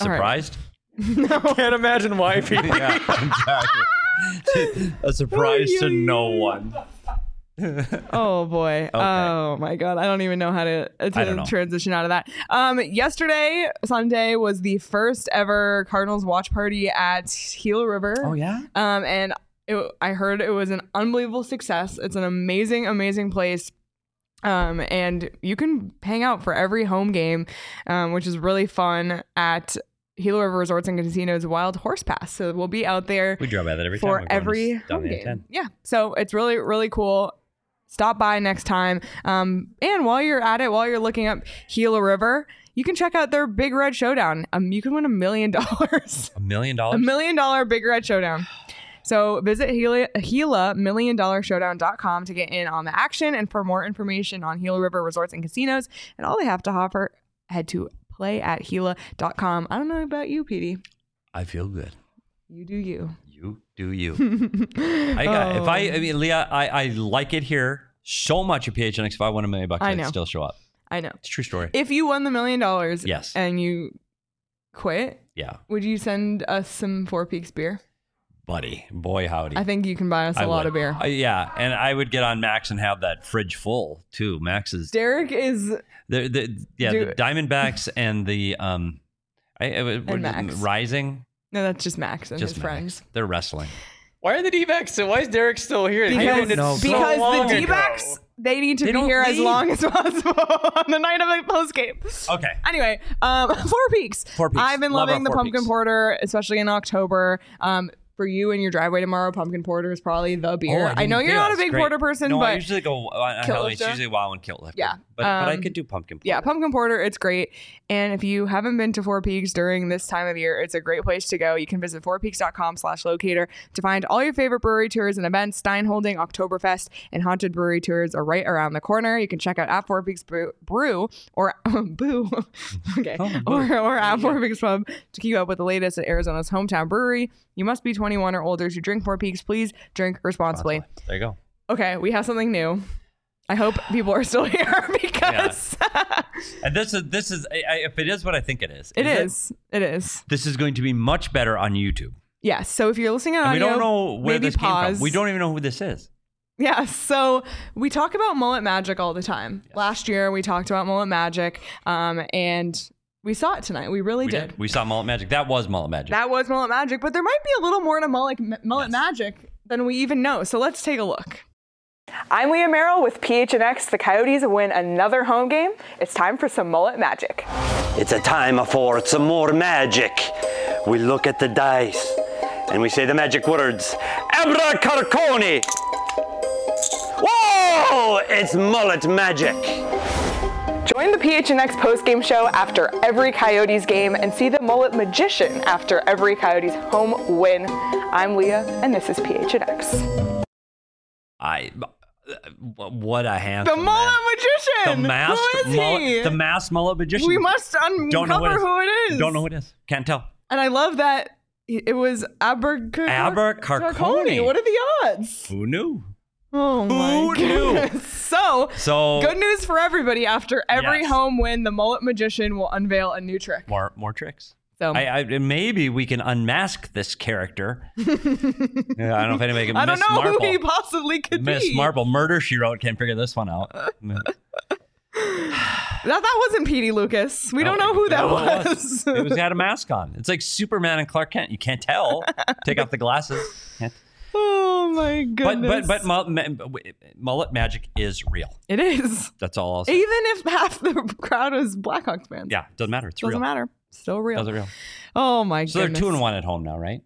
All right. Surprised? no. Can't imagine why people. yeah, exactly. A surprise to no one. Oh boy. Oh my god. I don't even know how to, uh, to transition out of that. Um yesterday, Sunday was the first ever Cardinals watch party at Gila River. Oh yeah. Um and it, I heard it was an unbelievable success. It's an amazing amazing place. Um and you can hang out for every home game, um which is really fun at Gila River Resorts and Casinos Wild Horse Pass. So we'll be out there We drove by that every for we're every home game. Yeah, so it's really really cool. Stop by next time. Um, and while you're at it, while you're looking up Gila River, you can check out their Big Red Showdown. Um, you can win a million dollars, A million dollars? a million dollar Big Red Showdown. So visit Gila, Gila Million Dollar Showdown.com to get in on the action and for more information on Gila River Resorts and Casinos and all they have to offer, head to play at Gila.com. I don't know about you, Petey. I feel good. You do you. You do you. I got. If I, Oh. I mean, Leah, I, I like it here so much at PHNX. If I won a million bucks, I I'd still show up. I know. It's a true story. If you won the million dollars Yes. and you quit, yeah, would you send us some Four Peaks beer? buddy. Boy, howdy. I think you can buy us a I lot would. of beer. I- yeah, and I would get on Max and have that fridge full too. Max is Derek is the, the yeah the Diamondbacks and the um, I, I, it, Max. Rising. No, that's just Max and Just his Max. friends. They're wrestling. Why are the D-backs? So why is Derek still here? They Because, ended know. so because long the ago. D-backs they need to They be don't here as leave. long as possible on the night of the post game. Okay. Anyway, um, Four Peaks. Four Peaks. I've been Love our loving the Four pumpkin Peaks. porter, especially in October. Um, for you and your driveway tomorrow, pumpkin porter is probably the beer. I, Oh, didn't know you're not a that's big great. porter person, no, I but usually go on Kilt Halloween. It's lifter? usually WoW and Kilt Lifter. But Yeah, but I um, could do pumpkin. Porter. Yeah, pumpkin porter, it's great. And if you haven't been to Four Peaks during this time of year, it's a great place to go. You can visit fourpeaks.com slash locator to find all your favorite brewery tours and events. Stein Holding, Oktoberfest, and Haunted Brewery tours are right around the corner. You can check out at Four Peaks Brew, brew or Boo, okay, Oh, or, or at Four Peaks Pub to keep up with the latest at Arizona's hometown brewery. You must be 21 or older to drink Four Peaks. Please drink responsibly. There you go. Okay, we have something new. I hope people are still here because And this is this is I, I, if it is what I think it is. it is. It is. This is going to be much better on YouTube. Yes. So if you're listening on And we don't know where this pause. came from. We don't even know who this is. Yeah. So we talk about mullet magic all the time. Last year we talked about mullet magic, um, and we saw it tonight. We really We did. did. We saw Mullet Magic. That was Mullet Magic. That was mullet magic, but there might be a little more to mullet, mullet Yes. magic than we even know. So let's take a look. I'm Leah Merrill with PHNX. The Coyotes win another home game. It's time for some mullet magic. It's a time for some more magic. We look at the dice and we say the magic words Abra Carconi. Whoa! It's mullet magic. Join the PHNX postgame show after every Coyotes game and see the mullet magician after every Coyotes home win. I'm Leah, and this is PHNX. I. What a The handsome mullet man. magician. The masked Who is mullet, he? the masked mullet magician. we must uncover Don't know what it who it is. Don't know who it is. Can't tell. And I love that it was Abercar- Abercarconi. What are the odds? Who knew? Oh my Who knew? So, So good news for everybody. After every Yes. home win, the mullet magician will unveil a new trick. more more tricks. So I, I maybe we can unmask this character. Yeah, I don't know if anybody can. I don't know Marple. who he possibly could Miss be. Miss Marple, Murder She Wrote can't figure this one out. That, that wasn't Petey Lucas. We don't know who that No, it was. It was had a mask on. It's like Superman and Clark Kent. You can't tell. Take off the glasses. Can't- oh my goodness. but but ma- mullet magic is real. it is. That's all I'll say. Even if half the crowd was Blackhawks fans. Yeah, doesn't matter. It's Doesn't real. matter. Still real. Doesn't real. Oh my So goodness. they're two and one at home now, right?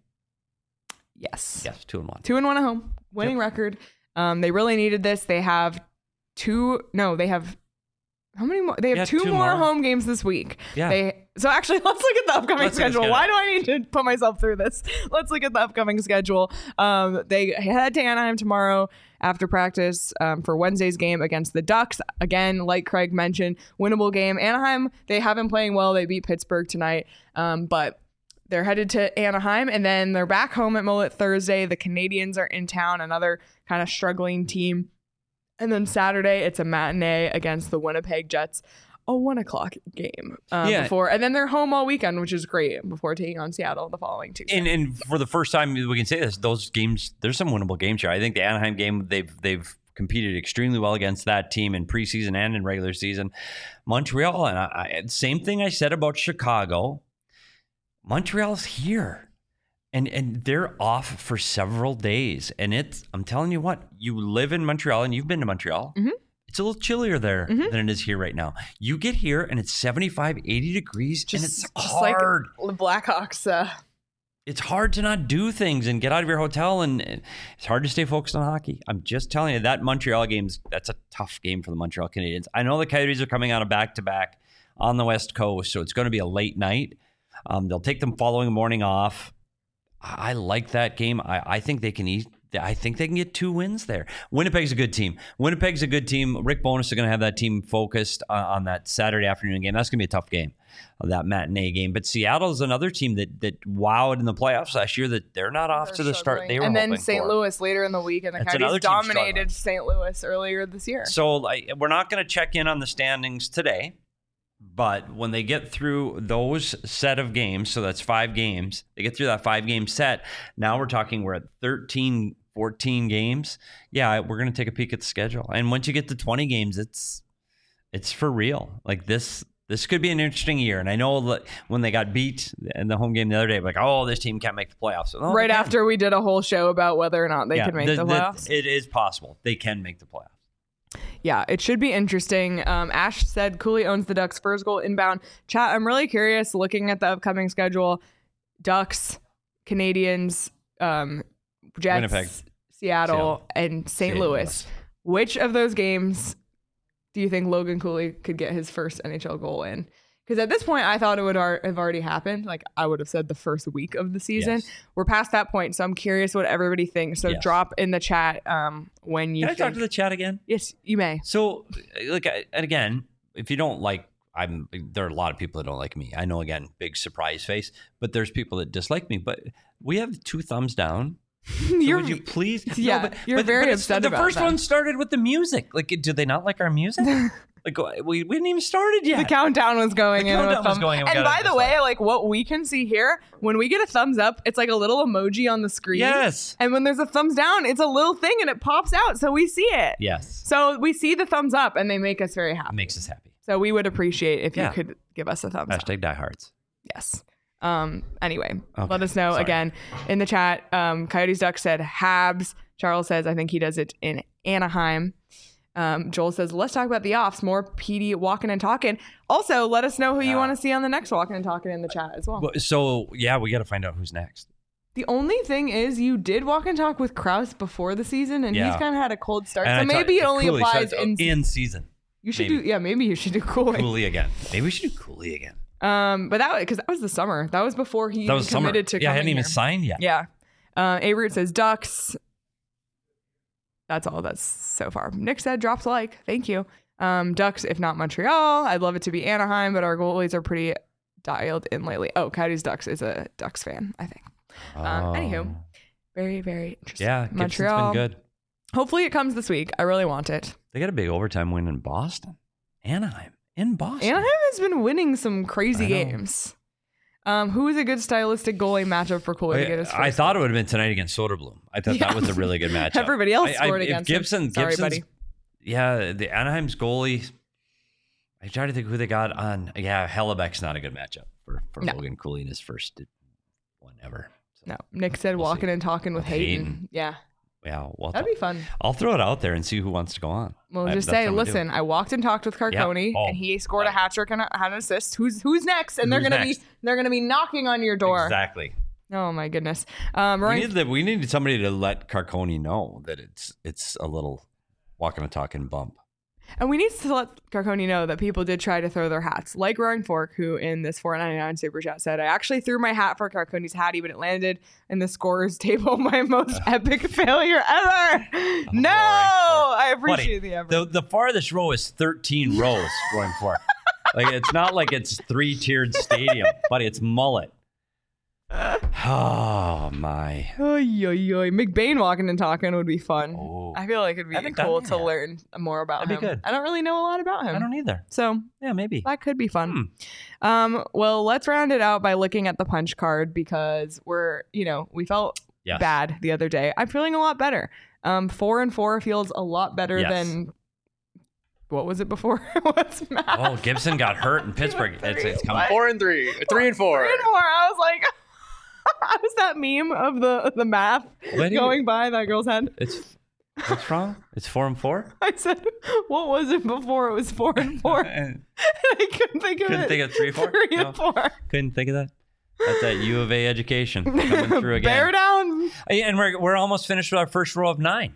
Yes. Yes, two and one. Two and one at home. Winning record. Um, they really needed this. They have two no, they have how many more? They have Yeah, two, two more, more. home games this week. Yeah. They so actually let's look at the upcoming Let's look at the schedule. Why do I need to put myself through this? Let's look at the upcoming schedule. Um, they head to Anaheim tomorrow after practice um, for Wednesday's game against the Ducks. Again, like Craig mentioned, winnable game. Anaheim, they have been playing well. They beat Pittsburgh tonight, um, but they're headed to Anaheim and then they're back home at Mullett Thursday. The Canadiens are in town, another kind of struggling team. And then Saturday, it's a matinee against the Winnipeg Jets, a one o'clock game. Um, Yeah. Before and then they're home all weekend, which is great. Before taking on Seattle the following Tuesday. And and for the first time we can say this, those games there's some winnable games here. I think the Anaheim game they've they've competed extremely well against that team in preseason and in regular season. Montreal and I, I same thing I said about Chicago. Montreal's here. And and they're off for several days. And it's I'm telling you what, you live in Montreal and you've been to Montreal. Mhm. It's a little chillier there Mhm. than it is here right now. You get here and it's 75, 80 degrees and it's just like hard the Blackhawks. Uh, it's hard to not do things and get out of your hotel and it's hard to stay focused on hockey. I'm just telling you that Montreal game's that's a tough game for the Montreal Canadiens. I know the Coyotes are coming out of back to back on the West Coast, so it's going to be a late night. Um, they'll take them following morning off. I like that game. I, I think they can eat. I think they can get two wins there. Winnipeg's a good team. Winnipeg's a good team. Rick Bowness are going to have that team focused on, on that Saturday afternoon game. That's going to be a tough game, uh, that matinee game. But Seattle's another team that that wowed in the playoffs last year. That they're not off to the start they were and then St. Louis later in the week, and the That's Coyotes dominated St. Louis earlier this year. So like, we're not going to check in on the standings today, but when they get through those set of games, so that's five games, they get through that five game set. Now we're talking we're at 13, 14 games. Yeah, we're going to take a peek at the schedule. And once you get to 20 games, it's it's for real. Like this this could be an interesting year. And I know that when they got beat in the home game the other day, like, oh, this team can't make the playoffs. Oh, they right after we did a whole show about whether or not they Yeah, could make the, playoffs. it is possible. They can make the playoffs. Yeah, it should be interesting. Um, Ash said Cooley owns the Ducks' first goal inbound. Chat, I'm really curious looking at the upcoming schedule. Ducks, Canadiens, um, Jets, Winnipeg. Seattle, Seattle. and St. Louis. Which of those games do you think Logan Cooley could get his first NHL goal in? Because at this point, I thought it would ar- have already happened. Like I would have said the first week of the season. Yes. We're past that point, so I'm curious what everybody thinks. So Yes. drop in the chat um, when you. Can I talk to the chat again? yes, you may. So, like, and again, if you don't like, I'm there are a lot of people that don't like me. I know, again, big surprise face, but there's people that dislike me. But we have two thumbs down. So You're- would you please? Yeah, but you're very it's- upset The first one started with the music. Like, do they not like our music? like, we, we hadn't even started yet. The countdown was going The in. countdown was going and And by the way, like what we can see here, when we get a thumbs up, it's like a little emoji on the screen. Yes. And when there's a thumbs down, it's a little thing and it pops out, so we see it. Yes. So we see the thumbs up, and they make us very happy. Makes us happy. So we would appreciate if Yeah. you could give us a thumbs up. Hashtag diehards. Yes. Um. Anyway, Okay, let us know sorry. again in the chat. Um. Coyotes Duck said Habs. Charles says I think he does it in Anaheim. Um, Joel says let's talk about the offs. More PD walking and talking. Also, let us know who you want to see on the next walking and talking in the chat as well. So, yeah, we got to find out who's next. The only thing is, you did walk and talk with Crouse before the season, and Yeah. he's kind of had a cold start. And so I maybe it only Cooley applies in. in season. You should Maybe. do yeah, maybe you should do Cooley. Cooley again. Maybe we should do Cooley again. Um, but that because that was the summer. That was before he That was summer. committed to yeah, I hadn't even here. signed yet. Yeah. Uh, A Root says Ducks. That's all that's so far. Nick said drops like. Thank you. Um, Ducks, if not Montreal. I'd love it to be Anaheim, but our goalies are pretty dialed in lately. Oh, Coyotes Ducks is a Ducks fan, I think. Um, anywho, Oh. very, very interesting. Yeah, Gibson's Montreal. been good. Hopefully it comes this week. I really want it. They got a big overtime win in Boston. Anaheim. In Boston. Anaheim has been winning some crazy games. Um, who is a good stylistic goalie matchup for Cooley to get his I, I first thought it would have been tonight against Soderblom. I thought Yeah. that was a really good matchup. Everybody else I- I- scored if against him. Gibson. Sorry, Gibson's, buddy. Yeah, the Anaheim's goalie. I try to think who they got on. Yeah, Hellebuyck's not a good matchup for, for No. Logan Cooley in his first one ever. So, No, Nick said We'll walking see. and talking with Hayton. Hayton. Yeah, Yeah, well, that'd be fun. I'll throw it out there and see who wants to go on. We'll I- just say, what I'm gonna do. listen, I walked and talked with Carcone, Oh, and he scored a right. hat trick and a, had an assist. Who's who's next? And they're gonna next? be they're gonna be knocking on your door. Exactly. Oh my goodness. Um, We Ryan, need, the, we need somebody to let Carcone know that it's it's a little walking and talking bump. And we need to let Carcone know that people did try to throw their hats, like Roaring Fork, who in this 499 super chat said, "I actually threw my hat for Carcone's hattie, but it landed in the scorers table. My most epic failure ever. no, I appreciate Buddy, the effort. The, the farthest row is 13 rows Roaring Fork. like it's not like it's three tiered stadium, buddy. It's Mullett. Oh my! Oy, oy, oy. McBain walking and talking would be fun. Oh. I feel like it'd be I think that- cool to yeah. learn more about That'd be him. good. I don't really know a lot about him. I don't either. So Yeah, maybe. that could be fun. Hmm. Um, well, let's round it out by looking at the punch card because we're, you know, we felt Yes. bad the other day. I'm feeling a lot better. Um, four and four feels a lot better Yes. than what was it before? What's math? Oh, Gibson got hurt in Pittsburgh. It's, it's coming. Four and three, three and four. Three and four. I was like, I was that meme of the the math What do you- going by that girl's head. It's what's wrong? It's four and four. I said, what was it before? It was four and four. And I couldn't think of it. Couldn't think of three, four? Three No. and four. couldn't think of that. That's that U of A education coming through again. Bear down. And we're we're almost finished with our first row of nine.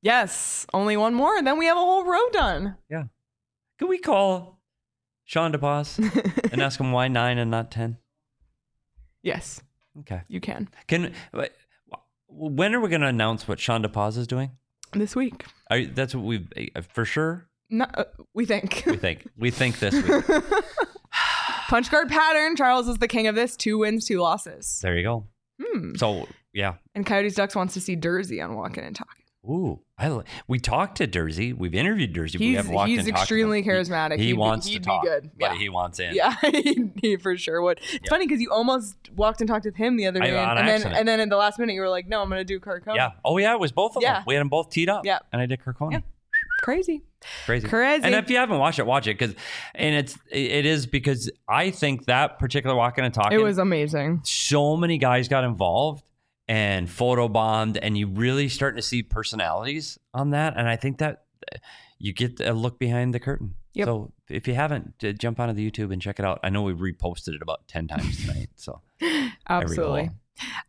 Yes, only one more, and then we have a whole row done. Yeah. Could we call Sean DePaz and ask him why nine and not ten? Yes, Okay. you can Can when are we going to announce what Sean DePaz is doing? this week. Are, that's what we for sure. No, uh, we think. We think we think this week. Punch card pattern. Charles is the king of this. Two wins, two losses. There you go. Hmm. So yeah. And Coyotes Ducks wants to see Durzi on walking and talking. Ooh, I we talked to Durzi. We've interviewed Durzi. we He's- haven't walked he's to extremely. He- charismatic. He, be- wants he'd to be talk, good. but Yeah. he wants in. Yeah, he, he for sure would. It's Yeah. funny because you almost walked and talked with him the other day, and, and then and then at the last minute you were like, "No, I'm gonna do Carcone." Yeah. Oh yeah, it was both of Yeah. them. We had them both teed up. Yeah. And I did Carcone. Yeah. crazy. Crazy. Crazy. And if you haven't watched it, watch it because, and it's it is because I think that particular walking and talking. It was amazing. so many guys got involved and photobombed, and you really starting to see personalities on that. And I think that you get a look behind the curtain. Yep. So if you haven't, jump onto the YouTube and check it out. I know we reposted it about ten times tonight. So Absolutely.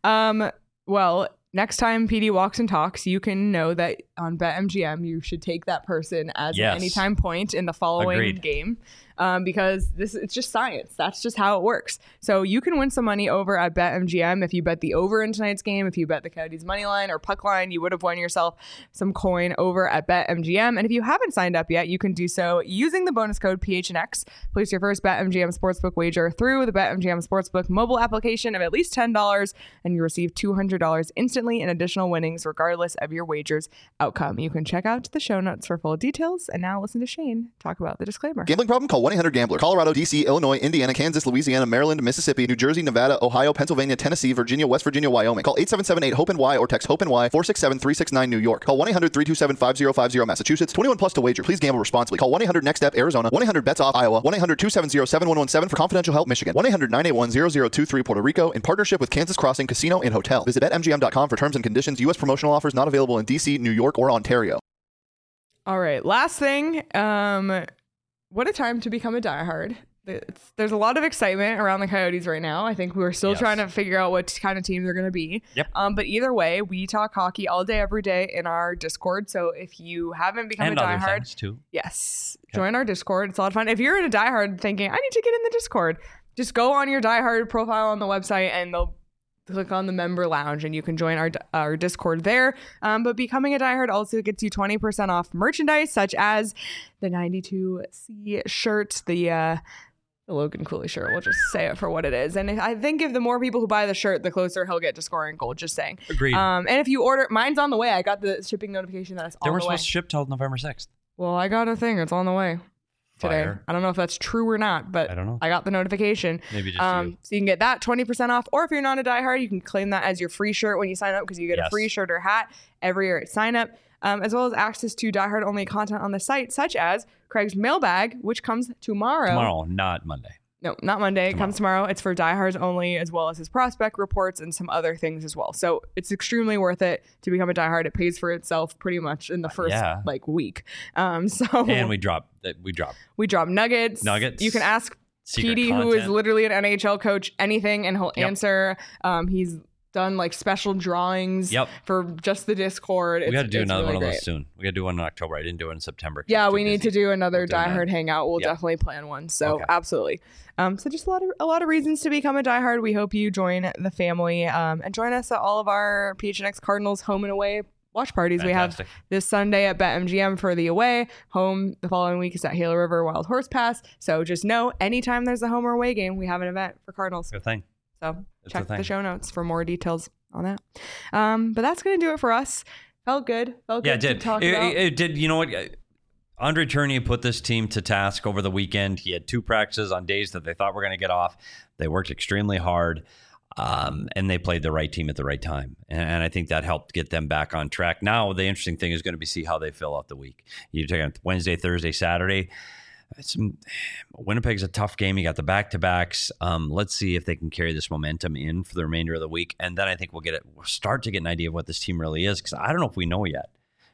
Um, well, next time PD walks and talks, you can know that on BetMGM you should take that person as Yes. an anytime point in the following Agreed. game. Um, because this it's just science. That's just how it works. So you can win some money over at BetMGM if you bet the over in tonight's game. If you bet the Coyotes money line or puck line, you would have won yourself some coin over at BetMGM. And if you haven't signed up yet, you can do so using the bonus code PHNX. Place your first BetMGM sportsbook wager through the BetMGM sportsbook mobile application of at least ten dollars, and you receive two hundred dollars instantly in additional winnings, regardless of your wager's outcome. You can check out the show notes for full details. And now listen to Shane talk about the disclaimer. Gambling problem? Call 1 800 Gambler. Colorado, D.C., Illinois, Indiana, Kansas, Louisiana, Maryland, Mississippi, New Jersey, Nevada, Ohio, Pennsylvania, Tennessee, Virginia, West Virginia, Wyoming. Call 877 8 HOPE and Y or text HOPE and Y 467 369 New York. Call 1 800 327 5050 Massachusetts. 21 plus to wager. Please gamble responsibly. Call 1 800 Next Step Arizona. 1 800 Bets Off Iowa. 1 800 270 7117 for confidential help Michigan. 1 800 981 0023 Puerto Rico in partnership with Kansas Crossing Casino and Hotel. Visit BetMGM.com for terms and conditions. U.S. promotional offers not available in D.C., New York, or Ontario. All right, last thing. Um, what a time to become a diehard. it's, there's a lot of excitement around the Coyotes right now. I think we're still Yes. trying to figure out what kind of team they're going to be. Yep. Um, but either way, we talk hockey all day, every day in our Discord. So if you haven't become and a other diehard, too. yes, join our Discord. It's a lot of fun. If you're in a diehard thinking I need to get in the Discord, just go on your diehard profile on the website and they'll click on the member lounge and you can join our our Discord there. Um, but becoming a diehard also gets you 20% off merchandise such as the 92C shirt, the uh the Logan Cooley shirt. We'll just say it for what it is. And I think if the more people who buy the shirt, the closer he'll get to scoring gold. Just saying. Agreed. Um, and if you order, mine's on the way. I got the shipping notification that it's they on the way. They were supposed to ship till November sixth. Well, I got a thing. It's on the way today. Fire. I don't know if that's true or not, but I don't know. I got the notification. Maybe just um, you. so you can get that 20% off. Or if you're not a diehard, you can claim that as your free shirt when you sign up because you get a free shirt or hat every year at sign up, um, as well as access to diehard only content on the site, such as Craig's mailbag, which comes tomorrow. Tomorrow, not Monday. No, not Monday. It comes tomorrow. It's for diehards only, as well as his prospect reports and some other things as well. So it's extremely worth it to become a diehard. It pays for itself pretty much in the first yeah. like week. Um, so And we drop that we drop we drop nuggets. Nuggets. You can ask secret PD, who is literally an NHL coach, anything, and he'll Yep. answer. Um, he's done like special drawings Yep. for just the Discord. we got to do another really one of those soon. We got to do one in October. I didn't do it in September. Yeah, we need to do another diehard hangout. We'll Yep. definitely plan one. So Okay. absolutely. Um, so just a lot of a lot of reasons to become a diehard. We hope you join the family um, and join us at all of our PHNX Cardinals home and away watch parties. We have this Sunday at BetMGM for the away. Home the following week is at Gila River Wild Horse Pass. So just know anytime there's a home or away game, we have an event for Cardinals. Good thing. So It's check the show notes for more details on that. Um, but that's gonna do it for us. Felt good. Felt Yeah, good it did. talk It, it- did. You know what? Andre Tourigny put this team to task over the weekend. He had two practices on days that they thought were going to get off. They worked extremely hard, um, and they played the right team at the right time. And, and I think that helped get them back on track. Now, the interesting thing is going to be see how they fill out the week. You take on Wednesday, Thursday, Saturday. It's, Winnipeg's a tough game. You got the back to backs. Um, let's see if they can carry this momentum in for the remainder of the week, and then I think we'll get it. We'll start to get an idea of what this team really is because I don't know if we know yet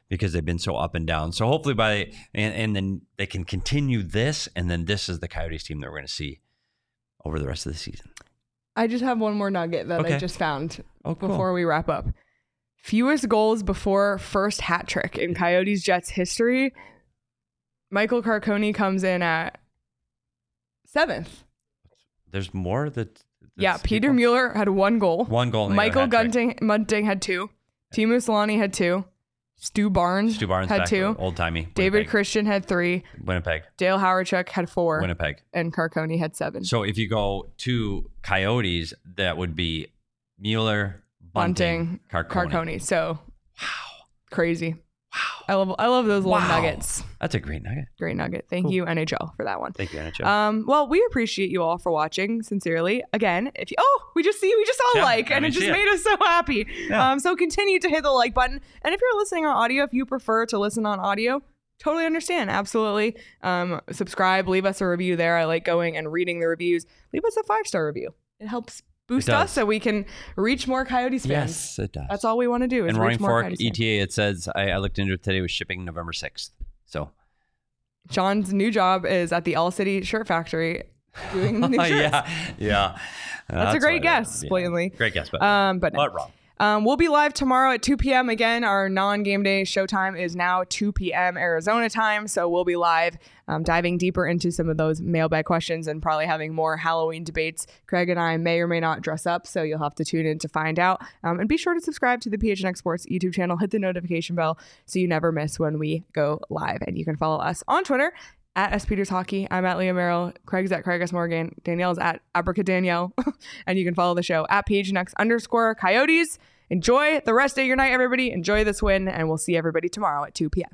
because they've been so up and down. So hopefully by and, and then they can continue this, and then this is the Coyotes team that we're going to see over the rest of the season. I just have one more nugget that I just found Oh, cool. before we wrap up. Fewest goals before first hat trick in Coyotes Jets history. Michael Carcone comes in at seventh. There's more that. yeah, Peter people- Mueller had one goal. One goal. and they got a Michael. Gunting, Munting had two. Teemu Selanne had two. Stu Barnes, Stu Barnes had two. Old timey. David Christian had three. Winnipeg. Dale Hawerchuk had four. Winnipeg. And Carcone had seven. So if you go to Coyotes, that would be Mueller, Bunting, Bunting, Carcone. Carcone. So wow, crazy. Wow. I love I love those little Wow. nuggets. That's a great nugget. Great nugget. Thank you, NHL, for that one. Thank you, NHL. Um, well, we appreciate you all for watching. Sincerely, again, if you oh, we just see we just saw a Yeah, like, I and it just it. made us so happy. Yeah. Um, so continue to hit the like button, and if you're listening on audio, if you prefer to listen on audio, totally understand. Absolutely. Um, subscribe, leave us a review there. I like going and reading the reviews. Leave us a five star review. It helps boost us so we can reach more Coyotes fans. yes, it does. That's all we want to do is and reach Roaring more Fork Coyotes fans. ETA, it says I, I looked into it today. Was shipping November sixth. So John's new job is at the All City Shirt Factory doing new shirts. yeah, yeah. That's, a great guess, blatantly. Great guess, but Um, but no. not wrong. Um, we'll be live tomorrow at 2 p.m. Again, our non game day showtime is now 2 p.m. Arizona time. So we'll be live um, diving deeper into some of those mailbag questions and probably having more Halloween debates. Craig and I may or may not dress up. So you'll have to tune in to find out. Um, and be sure to subscribe to the PHNX Sports YouTube channel. Hit the notification bell so you never miss when we go live. And you can follow us on Twitter at S Peters Hockey. I'm at Leah Merrill. Craig's at Craig S. Morgan. Danielle's at Abraca Danielle. and you can follow the show at PHNX underscore Coyotes. Enjoy the rest of your night, everybody. Enjoy this win, and we'll see everybody tomorrow at 2 p.m.